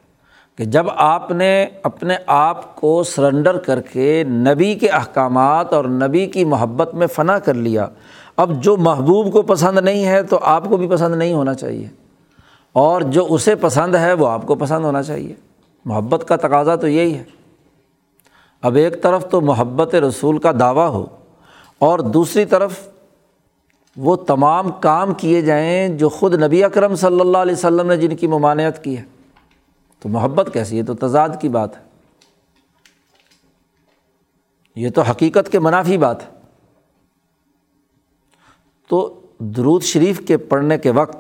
[SPEAKER 1] کہ جب آپ نے اپنے آپ کو سرنڈر کر کے نبی کے احکامات اور نبی کی محبت میں فنا کر لیا اب جو محبوب کو پسند نہیں ہے تو آپ کو بھی پسند نہیں ہونا چاہیے۔ اور جو اسے پسند ہے وہ آپ کو پسند ہونا چاہیے۔ محبت کا تقاضا تو یہی ہے۔ اب ایک طرف تو محبت رسول کا دعویٰ ہو اور دوسری طرف وہ تمام کام کیے جائیں جو خود نبی اکرم صلی اللہ علیہ وسلم نے جن کی ممانعت کی ہے۔ تو محبت کیسی ہے؟ تو تضاد کی بات ہے۔ یہ تو حقیقت کے منافی بات ہے۔ تو درود شریف کے پڑھنے کے وقت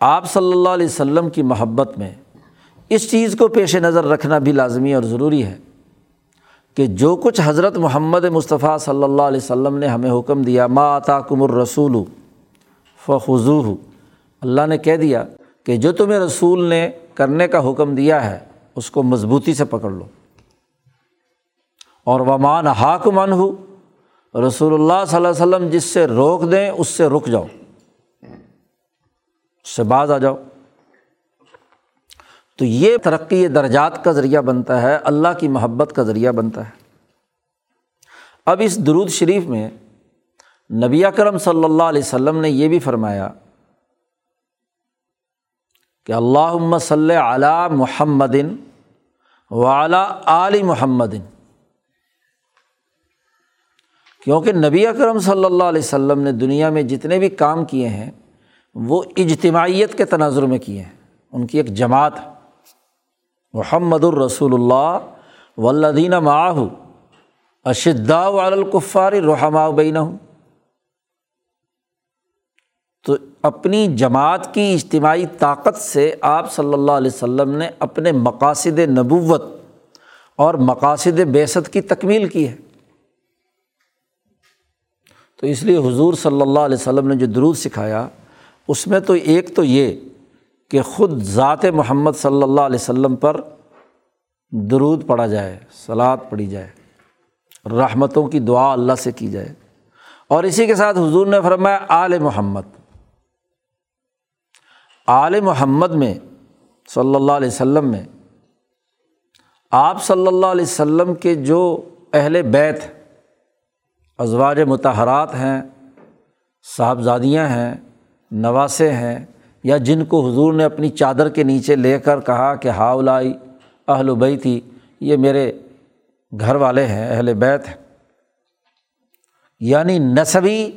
[SPEAKER 1] آپ صلی اللہ علیہ وسلم کی محبت میں اس چیز کو پیش نظر رکھنا بھی لازمی اور ضروری ہے کہ جو کچھ حضرت محمد مصطفیٰ صلی اللہ علیہ وسلم نے ہمیں حکم دیا، ما آتا کم الرسول فخو اللہ نے کہہ دیا کہ جو تمہیں رسول نے کرنے کا حکم دیا ہے، اس کو مضبوطی سے پکڑ لو۔ اور ومان حاک ہو رسول اللہ صلی اللہ علیہ وسلم جس سے روک دیں، اس سے رک جاؤ۔ اس سے باز آ جاؤ۔ تو یہ ترقی درجات کا ذریعہ بنتا ہے، اللہ کی محبت کا ذریعہ بنتا ہے۔ اب اس درود شریف میں نبی کرم صلی اللہ علیہ وسلم نے یہ بھی فرمایا کہ اللہ صلی علی محمدن وعلیٰ علی محمدن۔ کیونکہ نبی اکرم صلی اللہ علیہ وسلم نے دنیا میں جتنے بھی کام کیے ہیں، وہ اجتماعیت کے تناظر میں کیے ہیں۔ ان کی ایک جماعت محمد الرسول اللہ ولدین معاہ اشدا والفار رحماء بین تو اپنی جماعت کی اجتماعی طاقت سے آپ صلی اللہ علیہ وسلم نے اپنے مقاصد نبوت اور مقاصد بیست کی تکمیل کی ہے۔ تو اس لیے حضور صلی اللہ علیہ وسلم نے جو درود سکھایا، اس میں تو ایک تو یہ کہ خود ذات محمد صلی اللہ علیہ وسلم پر درود پڑھا جائے سلاد پڑھی جائے، رحمتوں کی دعا اللہ سے کی جائے۔ اور اسی کے ساتھ حضور نے فرمایا، آل محمد۔ آل محمد میں صلی اللہ علیہ وسلم میں آپ صلی اللہ علیہ وسلم کے جو اہل بیت ازواج متحرات ہیں، صاحبزادیاں ہیں، نواسے ہیں، یا جن کو حضور نے اپنی چادر کے نیچے لے کر کہا کہ ہاؤلائی اہل بئی تھی یہ میرے گھر والے ہیں، اہل بیت۔ ہیں یعنی نصبی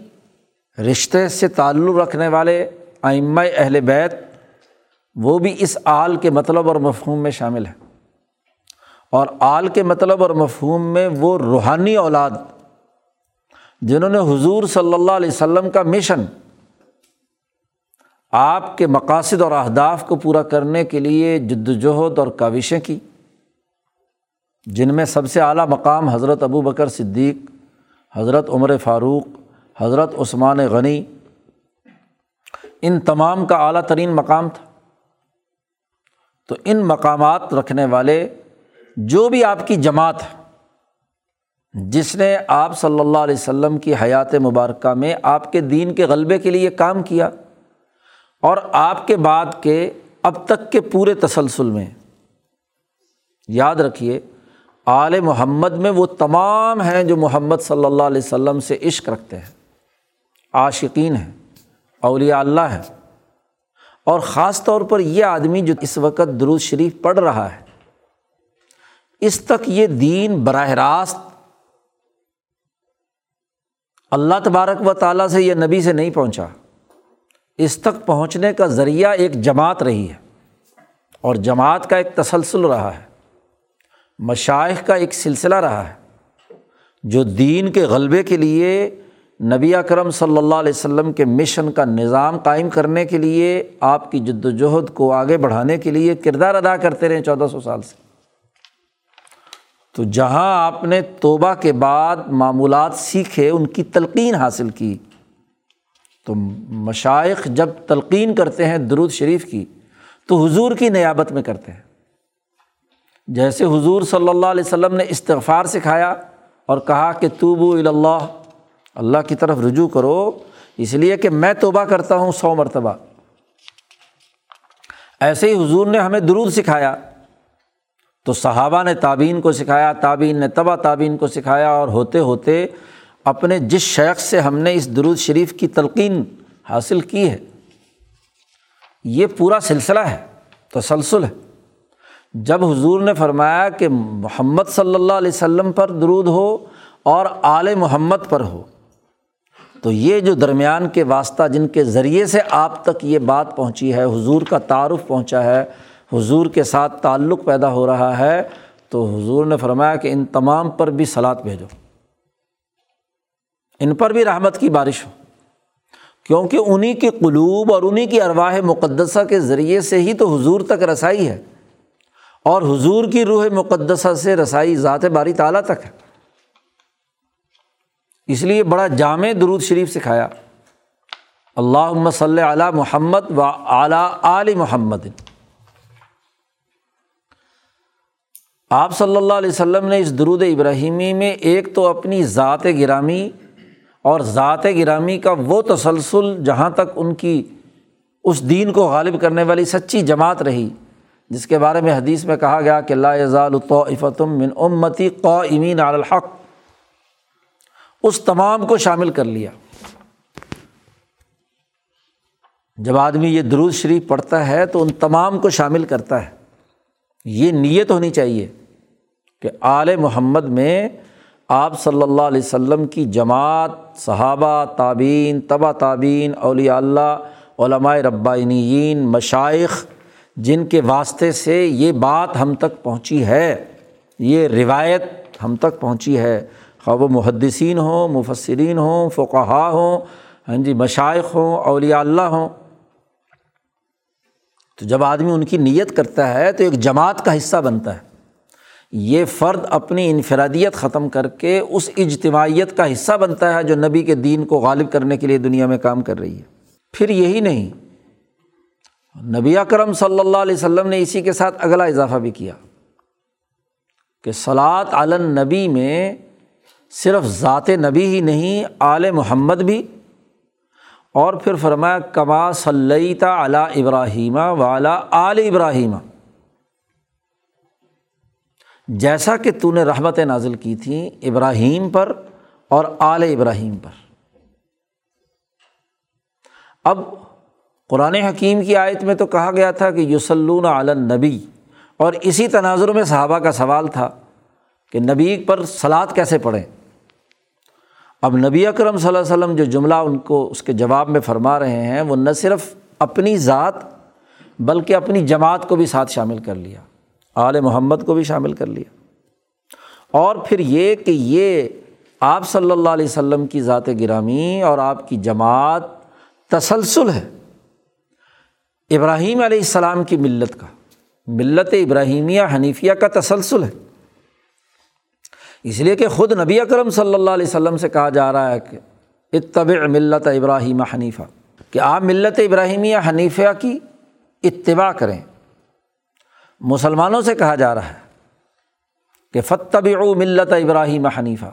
[SPEAKER 1] رشتے سے تعلق رکھنے والے آئمہ اہل بیت، وہ بھی اس آل کے مطلب اور مفہوم میں شامل ہے اور آل کے مطلب اور مفہوم میں وہ روحانی اولاد جنہوں نے حضور صلی اللہ علیہ وسلم کا مشن آپ کے مقاصد اور اہداف کو پورا کرنے کے لیے جد وجہد اور کاوشیں کی، جن میں سب سے اعلیٰ مقام حضرت ابو بکر صدیق، حضرت عمر فاروق، حضرت عثمان غنی، ان تمام کا اعلیٰ ترین مقام تھا۔ تو ان مقامات رکھنے والے جو بھی آپ کی جماعت جس نے آپ صلی اللہ علیہ وسلم کی حیات مبارکہ میں آپ کے دین کے غلبے کے لیے کام کیا اور آپ کے بعد کے اب تک کے پورے تسلسل میں، یاد رکھیے، آل محمد میں وہ تمام ہیں جو محمد صلی اللہ علیہ وسلم سے عشق رکھتے ہیں۔ عاشقین ہیں، اولیاء اللہ ہے اور خاص طور پر یہ آدمی جو اس وقت درود شریف پڑھ رہا ہے، اس تک یہ دین براہ راست اللہ تبارک و تعالیٰ سے یہ نبی سے نہیں پہنچا۔ اس تک پہنچنے کا ذریعہ ایک جماعت رہی ہے اور جماعت کا ایک تسلسل رہا ہے۔ مشائق کا ایک سلسلہ رہا ہے جو دین کے غلبے کے لیے نبی اکرم صلی اللہ علیہ وسلم کے مشن کا نظام قائم کرنے کے لیے، آپ کی جد وجہد کو آگے بڑھانے کے لیے کردار ادا کرتے رہے چودہ سو سال سے۔ تو جہاں آپ نے توبہ کے بعد معمولات سیکھے، ان کی تلقین حاصل کی۔ تو مشائق جب تلقین کرتے ہیں درود شریف کی، تو حضور کی نیابت میں کرتے ہیں۔ جیسے حضور صلی اللہ علیہ وسلم نے استغفار سکھایا اور کہا کہ توبو اللہ اللہ کی طرف رجوع کرو، اس لیے کہ میں توبہ کرتا ہوں سو مرتبہ۔ ایسے ہی حضور نے ہمیں درود سکھایا۔ تو صحابہ نے تعبین کو سکھایا تعبین نے تبا تعبین کو سکھایا اور ہوتے ہوتے اپنے جس شخص سے ہم نے اس درود شریف کی تلقین حاصل کی ہے، یہ پورا سلسلہ ہے، تسلسل ہے۔ جب حضور نے فرمایا کہ محمد صلی اللہ علیہ وسلم پر درود ہو اور آل محمد پر ہو، تو یہ جو درمیان کے واسطہ جن کے ذریعے سے آپ تک یہ بات پہنچی ہے، حضور کا تعارف پہنچا ہے حضور کے ساتھ تعلق پیدا ہو رہا ہے تو حضور نے فرمایا کہ ان تمام پر بھی سلاد بھیجو۔ ان پر بھی رحمت کی بارش ہو۔ کیونکہ انہیں کے قلوب اور انہیں کی ارواہ مقدسہ کے ذریعے سے ہی تو حضور تک رسائی ہے۔ اور حضور کی روح مقدسہ سے رسائی ذات باری تعالیٰ تک ہے۔ اس لیے بڑا جامع درود شریف سکھایا۔ اللہ صلی علی محمد و اعلیٰ علی محمد۔ آپ صلی اللہ علیہ وسلم نے اس درود ابراہیمی میں ایک تو اپنی ذات گرامی اور ذات گرامی کا وہ تسلسل جہاں تک ان کی اس دین کو غالب کرنے والی سچی جماعت رہی، جس کے بارے میں حدیث میں کہا گیا کہ اللہ ضالطم من امتی قو امین الحق۔ اس تمام کو شامل کر لیا۔ جب آدمی یہ درود شریف پڑھتا ہے تو ان تمام کو شامل کرتا ہے۔ یہ نیت ہونی چاہیے۔ کہ آل محمد میں آپ صلی اللہ علیہ وسلم کی جماعت، صحابہ تعبین تبا تعبین اولیاء اللہ، علماء ربائنین مشائق جن کے واسطے سے یہ بات ہم تک پہنچی ہے، یہ روایت ہم تک پہنچی ہے۔ خواب و محدثین ہوں، مفسرین ہوں فقہا ہوں ہاں جی مشائق ہوں، اولیاء اللہ ہوں۔ تو جب آدمی ان کی نیت کرتا ہے تو ایک جماعت کا حصہ بنتا ہے۔ یہ فرد اپنی انفرادیت ختم کر کے اس اجتماعیت کا حصہ بنتا ہے جو نبی کے دین کو غالب کرنے کے لیے دنیا میں کام کر رہی ہے۔ پھر یہی نہیں، نبی اکرم صلی اللہ علیہ وسلم نے اسی کے ساتھ اگلا اضافہ بھی کیا کہ سلاد علن نبی میں صرف ذات نبی ہی نہیں، آل محمد بھی۔ اور پھر فرمایا، کما صلیتا علی ابراہیمہ والا آل ابراہیمہ جیسا کہ تو نے رحمت نازل کی تھیں ابراہیم پر اور آل ابراہیم پر۔ اب قرآن حکیم کی آیت میں تو کہا گیا تھا کہ یوسلون نبی اور اسی تناظر میں صحابہ کا سوال تھا کہ نبی پر سلاد کیسے پڑھیں۔ اب نبی اکرم صلی اللہ علیہ وسلم جو جملہ ان کو اس کے جواب میں فرما رہے ہیں، وہ نہ صرف اپنی ذات بلکہ اپنی جماعت کو بھی ساتھ شامل کر لیا۔ آل محمد کو بھی شامل کر لیا۔ اور پھر یہ کہ یہ آپ صلی اللہ علیہ وسلم کی ذات گرامی اور آپ کی جماعت تسلسل ہے۔ ابراہیم علیہ السلام کی ملت کا، ملت ابراہیمیہ حنیفیہ کا تسلسل ہے۔ اس لیے کہ خود نبی اکرم صلی اللہ علیہ وسلم سے کہا جا رہا ہے کہ اتبع ملت ابراہیم حنیفہ، کہ آپ ملت ابراہیمیہ حنیفیہ کی اتباع کریں۔ مسلمانوں سے کہا جا رہا ہے کہ فتب ملت ابراہیم حنیفہ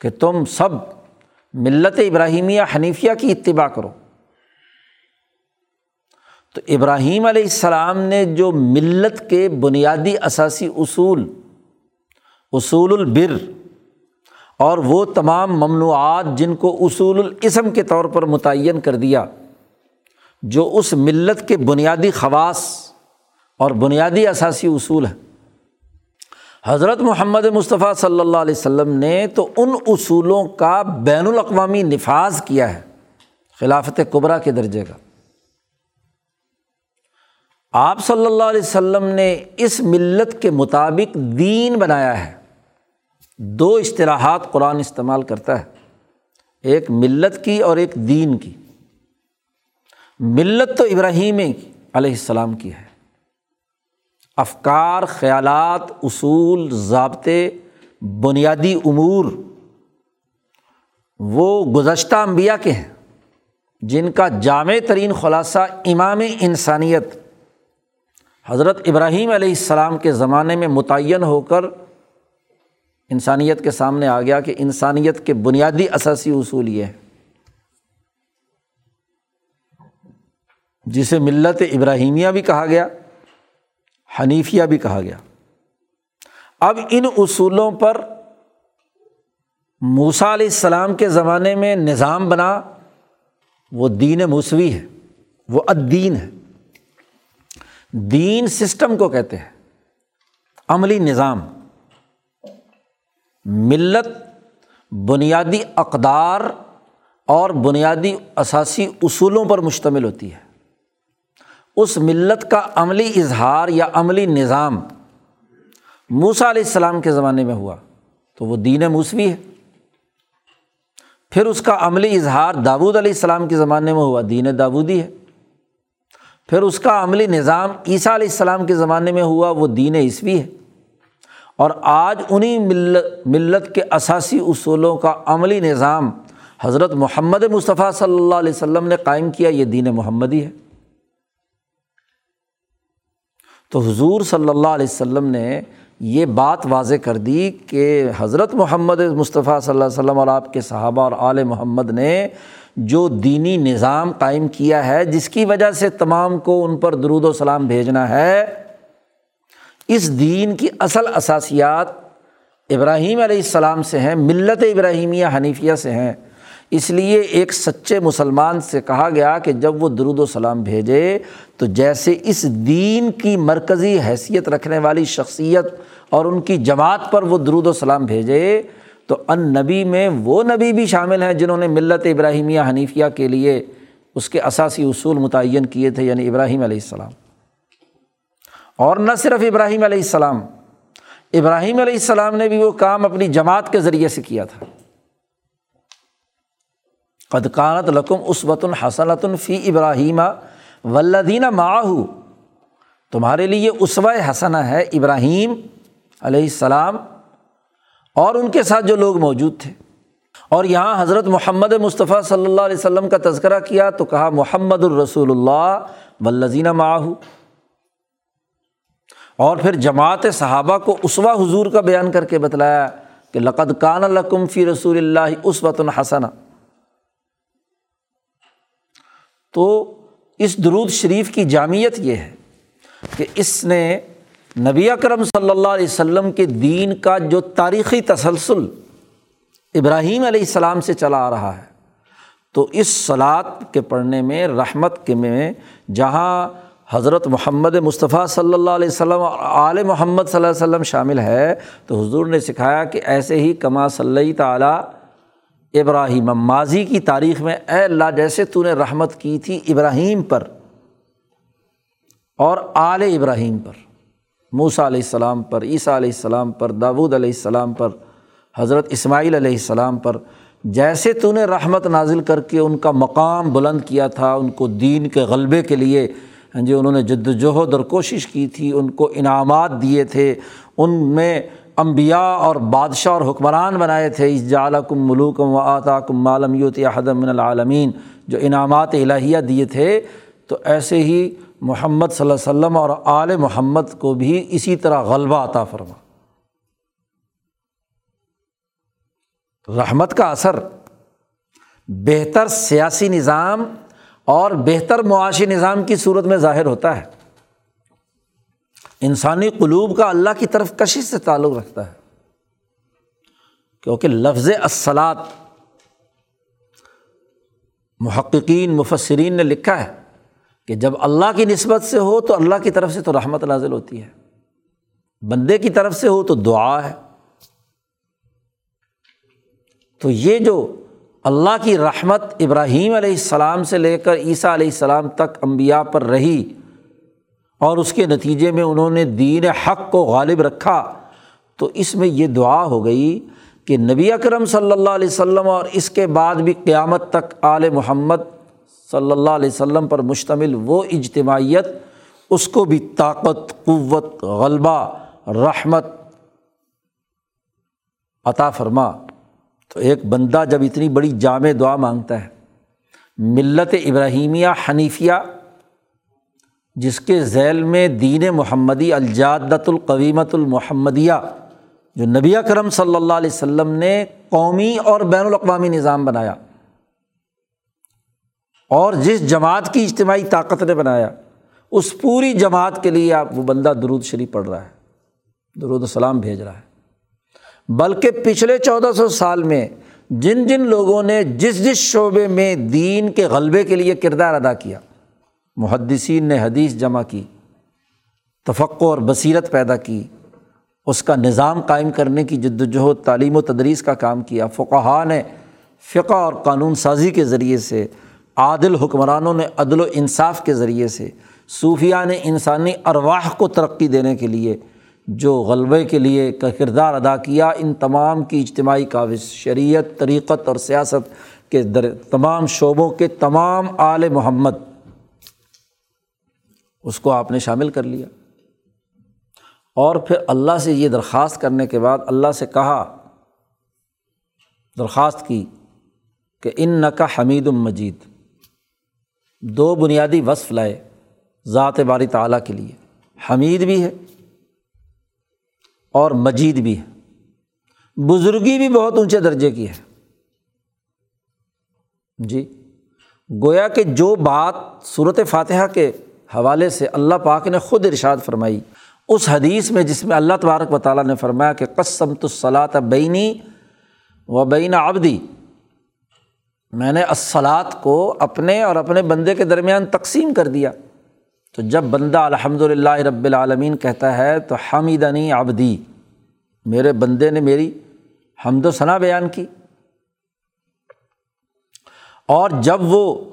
[SPEAKER 1] کہ تم سب ملت ابراہیمیہ حنیفیہ کی اتباع کرو۔ تو ابراہیم علیہ السلام نے جو ملت کے بنیادی اثاثی اصول اصول البر، اور وہ تمام ممنوعات جن کو اصول الاسم کے طور پر متعین کر دیا، جو اس ملت کے بنیادی خواص اور بنیادی اثاثی اصول ہے حضرت محمد مصطفیٰ صلی اللہ علیہ وسلم نے تو ان اصولوں کا بین الاقوامی نفاذ کیا ہے، خلافت قبرا کے درجے کا۔ آپ صلی اللہ علیہ وسلم نے اس ملت کے مطابق دین بنایا ہے۔ دو اصطلاحات قرآن استعمال کرتا ہے، ایک ملت کی اور ایک دین کی۔ ملت تو ابراہیم علیہ السلام کی ہے۔ افکار، خیالات، اصول، ضابطے، بنیادی امور، وہ گزشتہ انبیاء کے ہیں، جن کا جامع ترین خلاصہ امام انسانیت حضرت ابراہیم علیہ السلام کے زمانے میں متعین ہو کر انسانیت کے سامنے آ گیا کہ انسانیت کے بنیادی اثاثی اصول یہ ہے جسے ملت ابراہیمیہ بھی کہا گیا۔ حنیفیہ بھی کہا گیا۔ اب ان اصولوں پر موسا علیہ السلام کے زمانے میں نظام بنا، وہ دین موسوی ہے، وہ ادین ہے۔ دین سسٹم کو کہتے ہیں، عملی نظام۔ ملت، بنیادی اقدار اور بنیادی اثاثی اصولوں پر مشتمل ہوتی ہے۔ اس ملت کا عملی اظہار یا عملی نظام موسا علیہ السلام کے زمانے میں ہوا، تو وہ دین موسوی ہے۔ پھر اس کا عملی اظہار داود علیہ السلام کے زمانے میں ہوا، دین داودی ہے۔ پھر اس کا عملی نظام عیسیٰ علیہ السلام کے زمانے میں ہوا، وہ دین عیسوی ہے۔ اور آج انہیں ملت ملت کے اساسی اصولوں کا عملی نظام حضرت محمد مصطفیٰ صلی اللہ علیہ وسلم نے قائم کیا، یہ دین محمدی ہے۔ تو حضور صلی اللہ علیہ وسلم نے یہ بات واضح کر دی کہ حضرت محمد مصطفیٰ صلی اللہ علیہ وسلم اور آپ کے صحابہ اور آل محمد نے جو دینی نظام قائم کیا ہے، جس کی وجہ سے تمام کو ان پر درود و سلام بھیجنا ہے، اس دین کی اصل اثاسیات ابراہیم علیہ السلام سے ہیں، ملت ابراہیمیہ حنیفیہ سے ہیں۔ اس لیے ایک سچے مسلمان سے کہا گیا کہ جب وہ درود و سلام بھیجے تو جیسے اس دین کی مرکزی حیثیت رکھنے والی شخصیت اور ان کی جماعت پر وہ درود و سلام بھیجے، تو ان نبی میں وہ نبی بھی شامل ہیں جنہوں نے ملت ابراہیمیہ حنیفیہ کے لیے اس کے اثاثی اصول متعین کیے تھے یعنی ابراہیم علیہ السلام۔ اور نہ صرف ابراہیم علیہ السلام، ابراہیم علیہ السلام نے بھی وہ کام اپنی جماعت کے ذریعے سے کیا تھا۔ قدقانت لقم عصبۃ الحسنۃ فی ابراہیم ولدینہ معاہو تمہارے لیے اسوہ حسنہ ہے ابراہیم علیہ السلام اور ان کے ساتھ جو لوگ موجود تھے۔ اور یہاں حضرت محمد مصطفیٰ صلی اللہ علیہ وسلم کا تذکرہ کیا تو کہا محمد الرسول اللہ ولزینہ معاہو اور پھر جماعت صحابہ کو اسوا حضور کا بیان کر کے بتلایا کہ لقد کان القم فی رسول اللہ اسوۃ الحسنہ تو اس درود شریف کی جامعت یہ ہے کہ اس نے نبی اکرم صلی اللہ علیہ وسلم کے دین کا جو تاریخی تسلسل ابراہیم علیہ السلام سے چلا آ رہا ہے، تو اس سلاد کے پڑھنے میں، رحمت کے میں، جہاں حضرت محمد مصطفیٰ صلی اللہ علیہ وسلم اور آل محمد صلی اللہ علیہ وسلم شامل ہے، تو حضور نے سکھایا کہ ایسے ہی کما صلی تعلیٰ ابراہیم ماضی کی تاریخ میں اے اللہ جیسے تو نے رحمت کی تھی ابراہیم پر اور آل ابراہیم پر موسا علیہ السلام پر، عیسیٰ علیہ السلام پر، داود علیہ السلام پر، حضرت اسماعیل علیہ السلام پر، جیسے تو نے رحمت نازل کر کے ان کا مقام بلند کیا تھا، ان کو دین کے غلبے کے لیے ہاں جی انہوں نے جد وجہد اور کوشش کی تھی، ان کو انعامات دیے تھے، ان میں امبیا اور بادشاہ اور حکمران بنائے تھے۔ اس جعلیٰ کم ملوکم و آتا کم مالم یوت حدم العالمین۔ جو انعامات الہیہ دیے تھے، تو ایسے ہی محمد صلی اللہ علیہ وسلم اور آل محمد کو بھی اسی طرح غلبہ عطا فرما۔ رحمت کا اثر، بہتر سیاسی نظام اور بہتر معاشی نظام کی صورت میں ظاہر ہوتا ہے۔ انسانی قلوب کا اللہ کی طرف کشش سے تعلق رکھتا ہے۔ کیونکہ لفظ اصلاط محققین، مفسرین نے لکھا ہے کہ جب اللہ کی نسبت سے ہو تو اللہ کی طرف سے تو رحمت نازل ہوتی ہے۔ بندے کی طرف سے ہو تو دعا ہے۔ تو یہ جو اللہ کی رحمت ابراہیم علیہ السلام سے لے کر عیسیٰ علیہ السلام تک امبیا پر رہی اور اس کے نتیجے میں انہوں نے دین حق کو غالب رکھا۔ تو اس میں یہ دعا ہو گئی کہ نبی اکرم صلی اللہ علیہ وسلم اور اس کے بعد بھی قیامت تک آل محمد صلی اللہ علیہ وسلم پر مشتمل وہ اجتماعیت، اس کو بھی طاقت، قوت، غلبہ، رحمت عطا فرما۔ تو ایک بندہ جب اتنی بڑی جامع دعا مانگتا ہے، ملت ابراہیمیہ حنیفیہ جس کے ذیل میں دین محمدی الجادت القویمت المحمدیہ، جو نبی کرم صلی اللہ علیہ وسلم نے قومی اور بین الاقوامی نظام بنایا اور جس جماعت کی اجتماعی طاقت نے بنایا، اس پوری جماعت کے لیے آپ وہ بندہ درود شریف پڑھ رہا ہے، درود السلام بھیج رہا ہے۔ بلکہ پچھلے چودہ سو سال میں جن جن لوگوں نے جس جس شعبے میں دین کے غلبے کے لیے کردار ادا کیا محدثین نے حدیث جمع کی تفقع اور بصیرت پیدا کی، اس کا نظام قائم کرنے کی جد وجہد تعلیم و تدریس کا کام کیا۔ فقہ نے فقہ اور قانون سازی کے ذریعے سے، عادل حکمرانوں نے عدل و انصاف کے ذریعے سے صوفیہ نے انسانی ارواح کو ترقی دینے کے لیے، جو غلبے کے لیے کردار ادا کیا، ان تمام کی اجتماعی کاوش، شریعت، طریقت اور سیاست کے در، تمام شعبوں کے تمام آل محمد۔ اس کو آپ نے شامل کر لیا۔ اور پھر اللہ سے یہ درخواست کرنے کے بعد اللہ سے کہا، درخواست کی کہ ان نقا حمید المجید دو بنیادی وصف لائے ذات باری تعلیٰ کے لیے۔ حمید بھی ہے اور مجید بھی ہے۔ بزرگی بھی بہت اونچے درجے کی ہے۔ جی گویا کہ جو بات صورت فاتحہ کے حوالے سے اللہ پاک نے خود ارشاد فرمائی۔ اس حدیث میں جس میں اللہ تبارک و تعالیٰ نے فرمایا کہ قسم تو صلاح بینی و بین آبدی میں نے اسلات کو اپنے اور اپنے بندے کے درمیان تقسیم کر دیا۔ تو جب بندہ الحمد للہ رب العالمین کہتا ہے تو حمیدنی آبدی میرے بندے نے میری حمد و ثنا بیان کی۔ اور جب وہ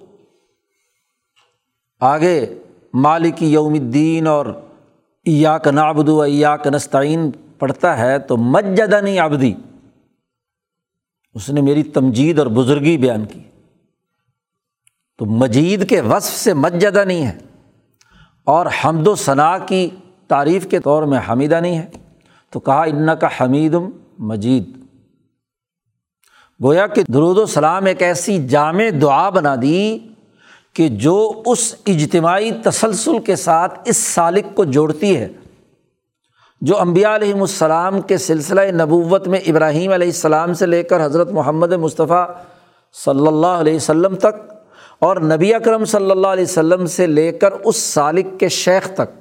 [SPEAKER 1] آگے مالک یوم الدین اور ایا کا نابد و ایا کا نستعین پڑھتا ہے تو مجدنی آبدی اس نے میری تمجید اور بزرگی بیان کی۔ تو مجید کے وصف سے مجدہ نہیں ہے اور حمد و ثناء کی تعریف کے طور میں حمیدہ نہیں ہے۔ تو کہا ان کا حمیدم مجید۔ گویا کہ درود و سلام ایک ایسی جامع دعا بنا دی کہ جو اس اجتماعی تسلسل کے ساتھ اس سالق کو جوڑتی ہے، جو امبیا علیہم السلام کے سلسلہ نبوت میں ابراہیم علیہ السلام سے لے کر حضرت محمد مصطفیٰ صلی اللہ علیہ وسلم تک اور نبی اکرم صلی اللہ علیہ وسلم سے لے کر اس سالق کے شیخ تک،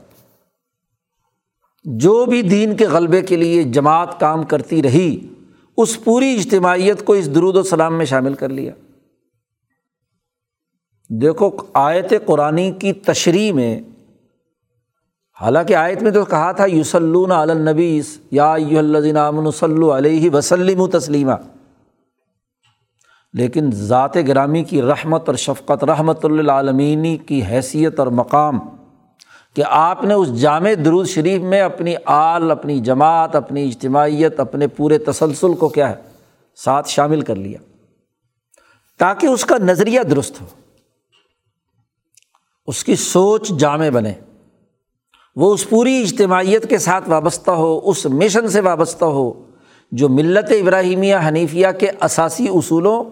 [SPEAKER 1] جو بھی دین کے غلبے کے لیے جماعت کام کرتی رہی، اس پوری اجتماعیت کو اس درود و سلام میں شامل کر لیا۔ دیکھو، آیت قرآن کی تشریح میں، حالانکہ آیت میں تو کہا تھا یوسلون علنبیس یا صلی علیہ وسلم تسلیمہ لیکن ذات گرامی کی رحمت اور شفقت، رحمت اللعالمینی کی حیثیت اور مقام کہ آپ نے اس جامع درود شریف میں اپنی آل، اپنی جماعت، اپنی اجتماعیت، اپنے پورے تسلسل کو کیا ہے، ساتھ شامل کر لیا، تاکہ اس کا نظریہ درست ہو۔ اس کی سوچ جامع بنے۔ وہ اس پوری اجتماعیت کے ساتھ وابستہ ہو، اس مشن سے وابستہ ہو جو ملت ابراہیمیہ حنیفیہ کے اثاثی اصولوں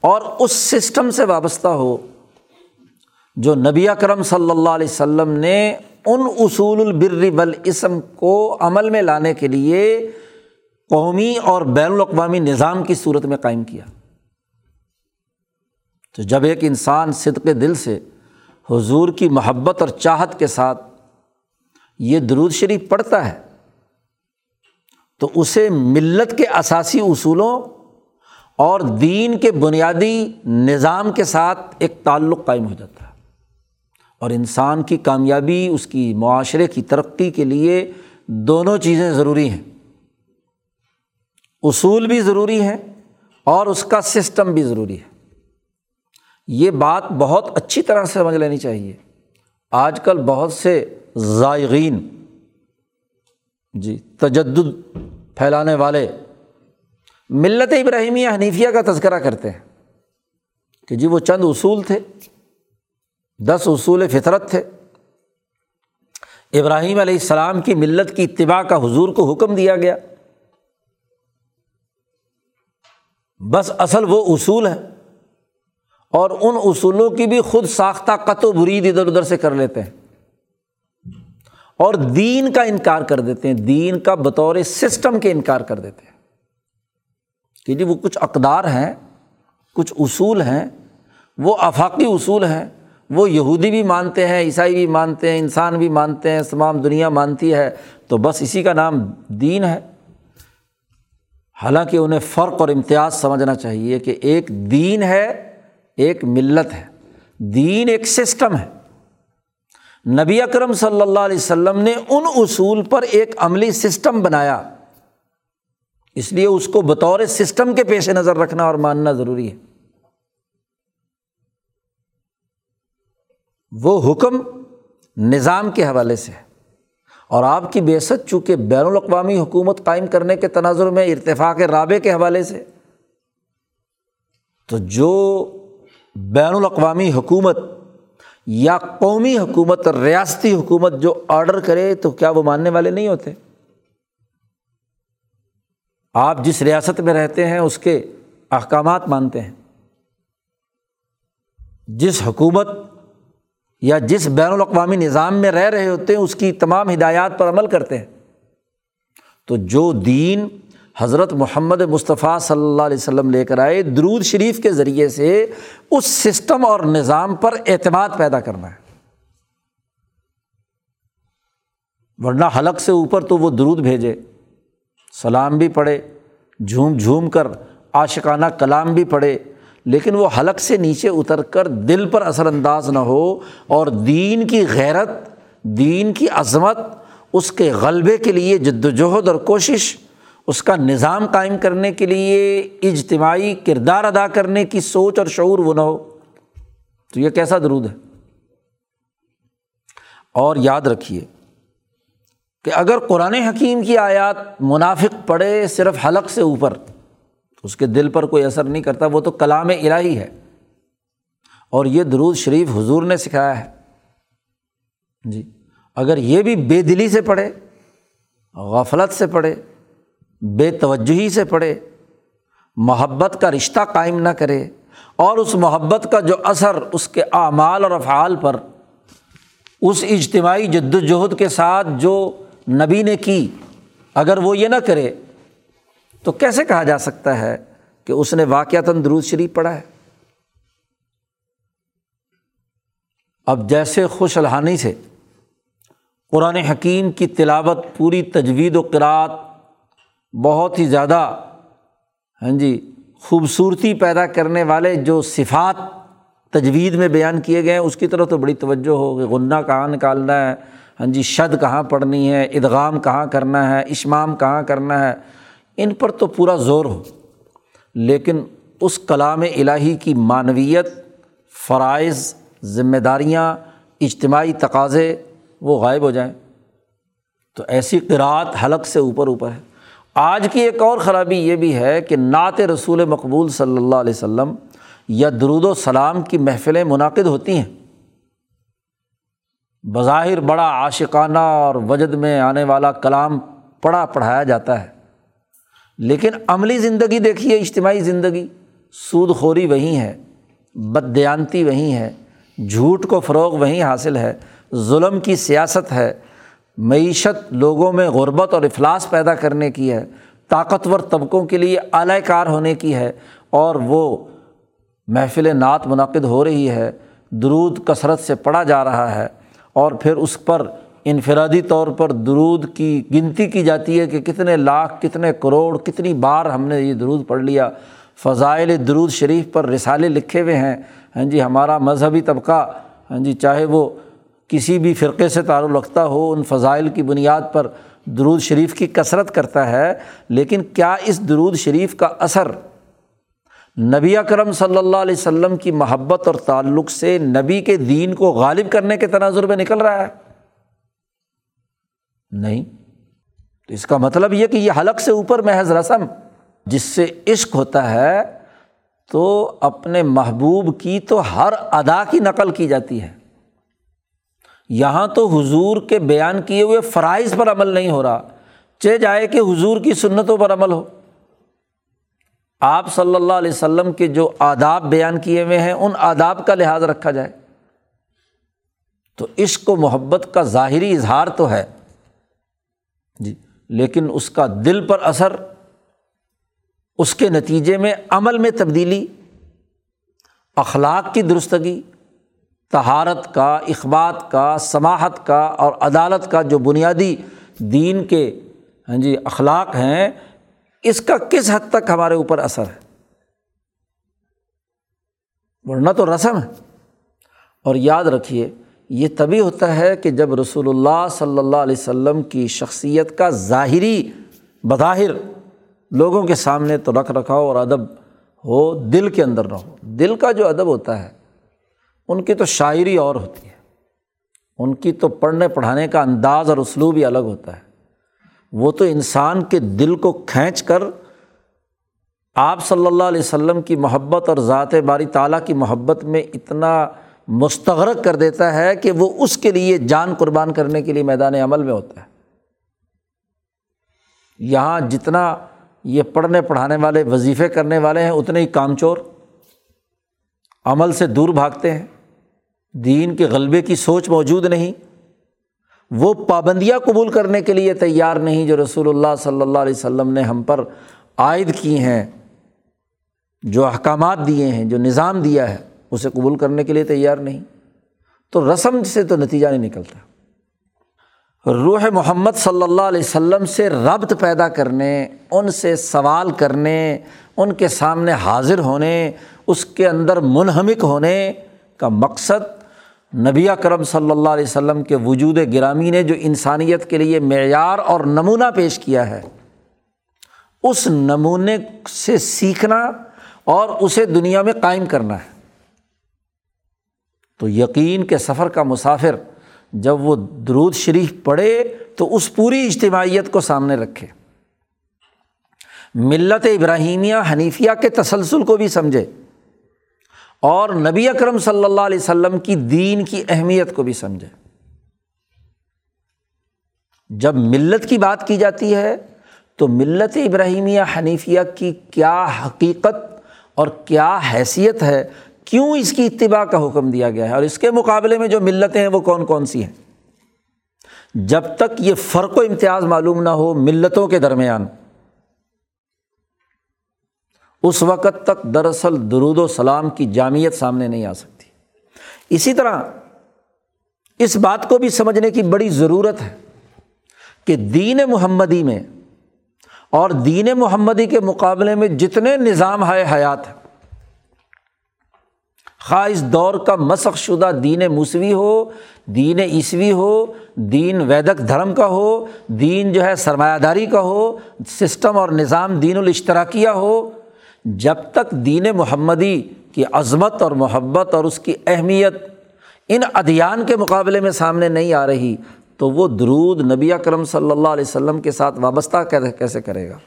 [SPEAKER 1] اور اس سسٹم سے وابستہ ہو جو نبی اکرم صلی اللہ علیہ وسلم نے ان اصول البر بلاسم کو عمل میں لانے کے لیے قومی اور بین الاقوامی نظام کی صورت میں قائم کیا۔ تو جب ایک انسان صدق دل سے حضور کی محبت اور چاہت کے ساتھ یہ درود شریف پڑھتا ہے، تو اسے ملت کے اثاثی اصولوں اور دین کے بنیادی نظام کے ساتھ ایک تعلق قائم ہو جاتا ہے۔ اور انسان کی کامیابی، اس کی معاشرے کی ترقی کے لیے دونوں چیزیں ضروری ہیں۔ اصول بھی ضروری ہیں اور اس کا سسٹم بھی ضروری ہے۔ یہ بات بہت اچھی طرح سے سمجھ لینی چاہیے۔ آج کل بہت سے ذائقین جی تجدد پھیلانے والے ملت ابراہیمیہ حنیفیہ کا تذکرہ کرتے ہیں کہ جی وہ چند اصول تھے، دس اصول فطرت تھے۔ ابراہیم علیہ السلام کی ملت کی اتباع کا حضور کو حکم دیا گیا۔ بس اصل وہ اصول ہے اور ان اصولوں کی بھی خود ساختہ قط و برید ادھر ادھر سے کر لیتے ہیں۔ اور دین کا انکار کر دیتے ہیں۔ دین کا بطور سسٹم کے انکار کر دیتے ہیں۔ کہ جی وہ کچھ اقدار ہیں، کچھ اصول ہیں، وہ آفاقی اصول ہیں۔ وہ یہودی بھی مانتے ہیں، عیسائی بھی مانتے ہیں، انسان بھی مانتے ہیں، تمام دنیا مانتی ہے۔ تو بس اسی کا نام دین ہے۔ حالانکہ انہیں فرق اور امتیاز سمجھنا چاہیے کہ ایک دین ہے ایک ملت ہے، دین ایک سسٹم ہے۔ نبی اکرم صلی اللہ علیہ وسلم نے ان اصول پر ایک عملی سسٹم بنایا۔ اس لیے اس کو بطور سسٹم کے پیش نظر رکھنا اور ماننا ضروری ہے۔ وہ حکم نظام کے حوالے سے ہے۔ اور آپ کی بیست چونکہ بین الاقوامی حکومت قائم کرنے کے تناظر میں ارتفاق رابع کے حوالے سے، تو جو بین الاقوامی حکومت یا قومی حکومت، ریاستی حکومت جو آڈر کرے تو کیا وہ ماننے والے نہیں ہوتے؟ آپ جس ریاست میں رہتے ہیں، اس کے احکامات مانتے ہیں۔ جس حکومت یا جس بین الاقوامی نظام میں رہ رہے ہوتے ہیں، اس کی تمام ہدایات پر عمل کرتے ہیں۔ تو جو دین حضرت محمد مصطفیٰ صلی اللہ علیہ وسلم لے کر آئے درود شریف کے ذریعے سے اس سسٹم اور نظام پر اعتماد پیدا کرنا ہے۔ ورنہ حلق سے اوپر تو وہ درود بھیجے، سلام بھی پڑھے، جھوم جھوم کر عاشقانہ کلام بھی پڑھے، لیکن وہ حلق سے نیچے اتر کر دل پر اثر انداز نہ ہو اور دین کی غیرت، دین کی عظمت، اس کے غلبے کے لیے جد وجہد اور کوشش اس کا نظام قائم کرنے کے لیے اجتماعی کردار ادا کرنے کی سوچ اور شعور وہ نہ ہو۔ تو یہ کیسا درود ہے؟ اور یاد رکھیے کہ اگر قرآن حکیم کی آیات منافق پڑے صرف حلق سے اوپر، اس کے دل پر کوئی اثر نہیں کرتا، وہ تو کلام الہی ہے۔ اور یہ درود شریف حضور نے سکھایا ہے۔ جی اگر یہ بھی بے دلی سے پڑھے، غفلت سے پڑھے بے توجہی سے پڑھے، محبت کا رشتہ قائم نہ کرے اور اس محبت کا جو اثر اس کے اعمال اور افعال پر، اس اجتماعی جد وجہد کے ساتھ جو نبی نے کی، اگر وہ یہ نہ کرے تو کیسے کہا جا سکتا ہے کہ اس نے واقعات درود شریف پڑھا ہے؟ اب جیسے خوش الحانی سے قرآن حکیم کی تلاوت پوری تجوید و قرأت بہت ہی زیادہ ہاں جی خوبصورتی پیدا کرنے والے جو صفات تجوید میں بیان کیے گئے ہیں، اس کی طرف تو بڑی توجہ ہو کہ غنہ کہاں نکالنا ہے؟ ہاں جی شد کہاں پڑھنی ہے؟ ادغام کہاں کرنا ہے؟ اشمام کہاں کرنا ہے؟ ان پر تو پورا زور ہو۔ لیکن اس کلام الہی کی معنویت، فرائض، ذمہ داریاں، اجتماعی تقاضے وہ غائب ہو جائیں۔ تو ایسی قرأت حلق سے اوپر اوپر ہے۔ آج کی ایک اور خرابی یہ بھی ہے کہ نعت رسول مقبول صلی اللہ علیہ وسلم یا درود و سلام کی محفلیں منعقد ہوتی ہیں۔ بظاہر بڑا عاشقانہ اور وجد میں آنے والا کلام پڑھا پڑھایا جاتا ہے۔ لیکن عملی زندگی دیکھیے، اجتماعی زندگی، سود خوری وہیں ہے بددیانتی وہیں ہے، جھوٹ کو فروغ وہیں حاصل ہے، ظلم کی سیاست ہے معیشت لوگوں میں غربت اور افلاس پیدا کرنے کی ہے، طاقتور طبقوں کے لیے اعلی کار ہونے کی ہے اور وہ محفل نعت منعقد ہو رہی ہے، درود کثرت سے پڑھا جا رہا ہے اور پھر اس پر انفرادی طور پر درود کی گنتی کی جاتی ہے کہ کتنے لاکھ، کتنے کروڑ، کتنی بار ہم نے یہ درود پڑھ لیا۔ فضائل درود شریف پر رسالے لکھے ہوئے ہیں۔ ہاں جی ہمارا مذہبی طبقہ ہاں جی چاہے وہ کسی بھی فرقے سے تعلق رکھتا ہو، ان فضائل کی بنیاد پر درود شریف کی کثرت کرتا ہے، لیکن کیا اس درود شریف کا اثر نبی اکرم صلی اللہ علیہ وسلم کی محبت اور تعلق سے نبی کے دین کو غالب کرنے کے تناظر میں نکل رہا ہے؟ نہیں۔ تو اس کا مطلب یہ کہ یہ حلق سے اوپر محض رسم جس سے عشق ہوتا ہے، تو اپنے محبوب کی تو ہر ادا کی نقل کی جاتی ہے۔ یہاں تو حضور کے بیان کیے ہوئے فرائض پر عمل نہیں ہو رہا۔ چہ جائے کہ حضور کی سنتوں پر عمل ہو۔ آپ صلی اللہ علیہ وسلم کے جو آداب بیان کیے ہوئے ہیں، ان آداب کا لحاظ رکھا جائے۔ تو عشق و محبت کا ظاہری اظہار تو ہے۔ جی لیکن اس کا دل پر اثر، اس کے نتیجے میں عمل میں تبدیلی، اخلاق کی درستگی تہارت کا، اخبات کا سماہت کا اور عدالت کا جو بنیادی دین کے ہاں جی اخلاق ہیں، اس کا کس حد تک ہمارے اوپر اثر ہے؟ ورنہ تو رسم ہے۔ اور یاد رکھیے، یہ تبھی ہوتا ہے کہ جب رسول اللہ صلی اللہ علیہ وسلم کی شخصیت کا ظاہری بظاہر لوگوں کے سامنے تو رکھ رکھاؤ اور ادب ہو، دل کے اندر نہ ہو۔ دل کا جو ادب ہوتا ہے ان کی تو شاعری اور ہوتی ہے۔ ان کی تو پڑھنے پڑھانے کا انداز اور اسلوب ہی الگ ہوتا ہے۔ وہ تو انسان کے دل کو کھینچ کر آپ صلی اللہ علیہ وسلم کی محبت اور ذات باری تعالیٰ کی محبت میں اتنا مستغرق کر دیتا ہے کہ وہ اس کے لیے جان قربان کرنے کے لیے میدان عمل میں ہوتا ہے۔ یہاں جتنا یہ پڑھنے پڑھانے والے، وظیفے کرنے والے ہیں، اتنے ہی کام چور۔ عمل سے دور بھاگتے ہیں۔ دین کے غلبے کی سوچ موجود نہیں۔ وہ پابندیاں قبول کرنے کے لیے تیار نہیں جو رسول اللہ صلی اللہ علیہ وسلم نے ہم پر عائد کی ہیں، جو احکامات دیے ہیں، جو نظام دیا ہے، اسے قبول کرنے کے لیے تیار نہیں۔ تو رسم سے تو نتیجہ نہیں نکلتا۔ روح محمد صلی اللہ علیہ وسلم سے ربط پیدا کرنے، ان سے سوال کرنے، ان کے سامنے حاضر ہونے اس کے اندر منہمک ہونے کا مقصد نبی کرم صلی اللہ علیہ وسلم کے وجود گرامی نے جو انسانیت کے لیے معیار اور نمونہ پیش کیا ہے، اس نمونے سے سیکھنا اور اسے دنیا میں قائم کرنا ہے۔ تو یقین کے سفر کا مسافر جب وہ درود شریف پڑھے تو اس پوری اجتماعیت کو سامنے رکھے۔ ملت ابراہیمیہ حنیفیہ کے تسلسل کو بھی سمجھے۔ اور نبی اکرم صلی اللہ علیہ وسلم کی دین کی اہمیت کو بھی سمجھے۔ جب ملت کی بات کی جاتی ہے، تو ملت ابراہیمیہ حنیفیہ کی کیا حقیقت اور کیا حیثیت ہے، کیوں اس کی اتباع کا حکم دیا گیا ہے؟ اور اس کے مقابلے میں جو ملتیں ہیں، وہ کون کون سی ہیں؟ جب تک یہ فرق و امتیاز معلوم نہ ہو ملتوں کے درمیان اس وقت تک دراصل درود و سلام کی جامعت سامنے نہیں آ سکتی۔ اسی طرح اس بات کو بھی سمجھنے کی بڑی ضرورت ہے کہ دین محمدی میں اور دین محمدی کے مقابلے میں جتنے نظام ہے حیات ہے خواہ اس دور کا مسق شدہ دین موسوی ہو، دین عیسوی ہو، دین ویدک دھرم کا ہو، دین جو ہے سرمایہ داری کا ہو، سسٹم اور نظام دین الاشتراکیہ ہو جب تک دین محمدی کی عظمت اور محبت اور اس کی اہمیت ان ادیان کے مقابلے میں سامنے نہیں آ رہی، تو وہ درود نبی اکرم صلی اللہ علیہ وسلم کے ساتھ وابستہ کیسے کرے گا؟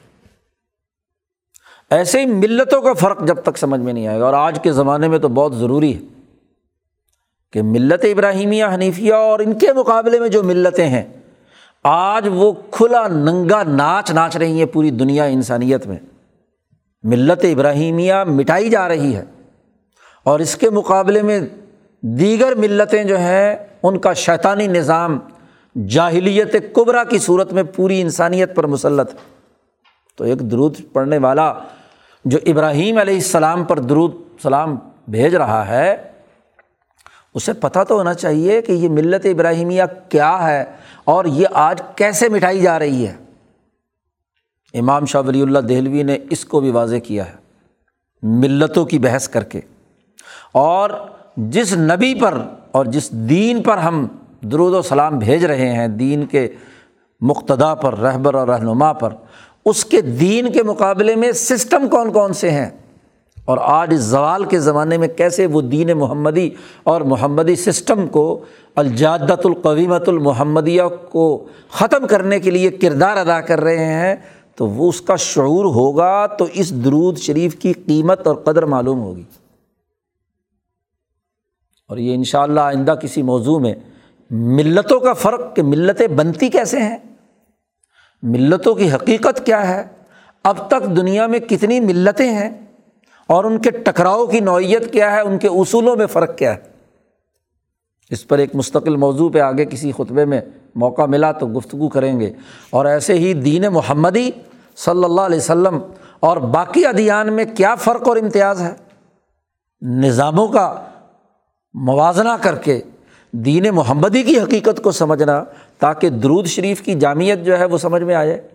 [SPEAKER 1] ایسے ہی ملتوں کا فرق جب تک سمجھ میں نہیں آئے گا۔ اور آج کے زمانے میں تو بہت ضروری ہے کہ ملت ابراہیمیہ، حنیفیہ اور ان کے مقابلے میں جو ملتیں ہیں، آج وہ کھلا ننگا ناچ ناچ رہی ہیں پوری دنیا انسانیت میں۔ ملت ابراہیمیہ مٹائی جا رہی ہے اور اس کے مقابلے میں دیگر ملتیں جو ہیں، ان کا شیطانی نظام جاہلیت قبرا کی صورت میں پوری انسانیت پر مسلط ہے۔ تو ایک درود پڑھنے والا جو ابراہیم علیہ السلام پر درود سلام بھیج رہا ہے، اسے پتہ تو ہونا چاہیے کہ یہ ملت ابراہیمیہ کیا ہے اور یہ آج کیسے مٹائی جا رہی ہے۔ امام شاہ ولی اللہ دہلوی نے اس کو بھی واضح کیا ہے، ملتوں کی بحث کر کے۔ اور جس نبی پر اور جس دین پر ہم درود و سلام بھیج رہے ہیں، دین کے مقتدا پر، رہبر اور رہنما پر، اس کے دین کے مقابلے میں سسٹم کون کون سے ہیں؟ اور آج اس زوال کے زمانے میں کیسے وہ دین محمدی اور محمدی سسٹم کو الجادت القویمت المحمدیہ کو ختم کرنے کے لیے کردار ادا کر رہے ہیں تو وہ اس کا شعور ہوگا تو اس درود شریف کی قیمت اور قدر معلوم ہوگی۔ اور یہ ان شاء اللہ آئندہ کسی موضوع میں ملتوں کا فرق کہ ملتیں بنتی کیسے ہیں؟ ملتوں کی حقیقت کیا ہے؟ اب تک دنیا میں کتنی ملتیں ہیں؟ اور ان کے ٹکراؤ کی نوعیت کیا ہے؟ ان کے اصولوں میں فرق کیا ہے؟ اس پر ایک مستقل موضوع پہ آگے کسی خطبے میں موقع ملا تو گفتگو کریں گے۔ اور ایسے ہی دین محمدی صلی اللہ علیہ وسلم اور باقی ادیان میں کیا فرق اور امتیاز ہے؟ نظاموں کا موازنہ کر کے دین محمدی کی حقیقت کو سمجھنا تاکہ درود شریف کی جامعت جو ہے وہ سمجھ میں آ جائے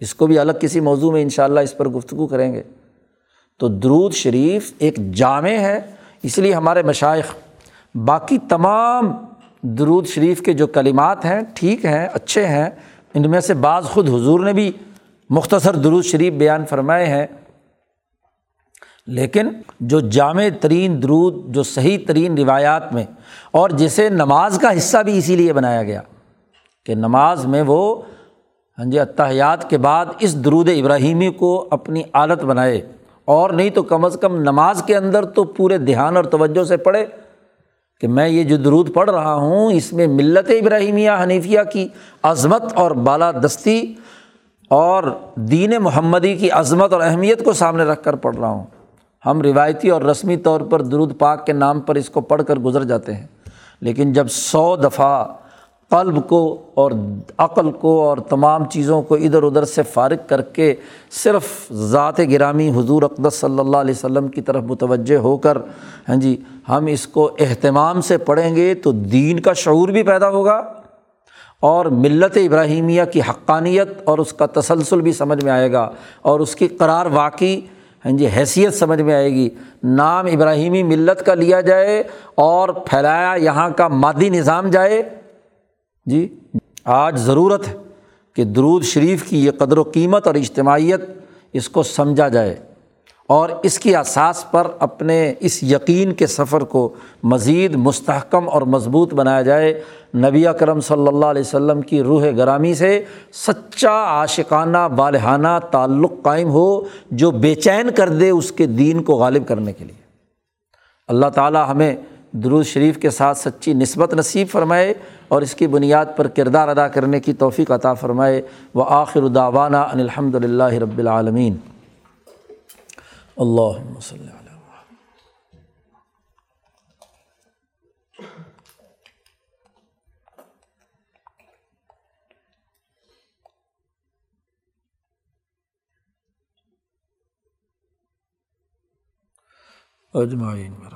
[SPEAKER 1] اس کو بھی الگ کسی موضوع میں ان شاء اللہ اس پر گفتگو کریں گے۔ تو درود شریف ایک جامع ہے، اس لیے ہمارے مشائق باقی تمام درود شریف کے جو کلمات ہیں، ٹھیک ہیں، اچھے ہیں، ان میں سے بعض خود حضور نے بھی مختصر درود شریف بیان فرمائے ہیں۔ لیکن جو جامع ترین درود، جو صحیح ترین روایات میں، اور جسے نماز کا حصہ بھی اسی لیے بنایا گیا کہ نماز میں وہ ہاں جی اتحیات کے بعد اس درود ابراہیمی کو اپنی عادت بنائے، اور نہیں تو کم از کم نماز کے اندر تو پورے دھیان اور توجہ سے پڑھے۔ کہ میں یہ جو درود پڑھ رہا ہوں، اس میں ملت ابراہیمیہ حنیفیہ کی عظمت اور بالادستی اور دین محمدی کی عظمت اور اہمیت کو سامنے رکھ کر پڑھ رہا ہوں۔ ہم روایتی اور رسمی طور پر درود پاک کے نام پر اس کو پڑھ کر گزر جاتے ہیں، لیکن جب سو دفعہ قلب کو اور عقل کو اور تمام چیزوں کو ادھر ادھر سے فارغ کر کے صرف ذات گرامی حضور اقدس صلی اللہ علیہ وسلم کی طرف متوجہ ہو کر ہاں جی ہم اس کو اہتمام سے پڑھیں گے تو دین کا شعور بھی پیدا ہوگا اور ملت ابراہیمیہ کی حقانیت اور اس کا تسلسل بھی سمجھ میں آئے گا اور اس کی قرار واقعی ہاں جی حیثیت سمجھ میں آئے گی۔ نام ابراہیمی ملت کا لیا جائے اور پھیلایا یہاں کا مادی نظام جائے۔ جی آج ضرورت ہے کہ درود شریف کی یہ قدر و قیمت اور اجتماعیت اس کو سمجھا جائے اور اس کی اساس پر اپنے اس یقین کے سفر کو مزید مستحکم اور مضبوط بنایا جائے۔ نبی اکرم صلی اللہ علیہ وسلم کی روح گرامی سے سچا عاشقانہ بالحانہ تعلق قائم ہو، جو بے چین کر دے اس کے دین کو غالب کرنے کے لیے۔ اللہ تعالیٰ ہمیں درود شریف کے ساتھ سچی نسبت نصیب فرمائے۔ اور اس کی بنیاد پر کردار ادا کرنے کی توفیق عطا فرمائے۔ وہ آخر داوانہ ان الحمد للہ رب العالمین۔ اللہ وسلم اجمعین۔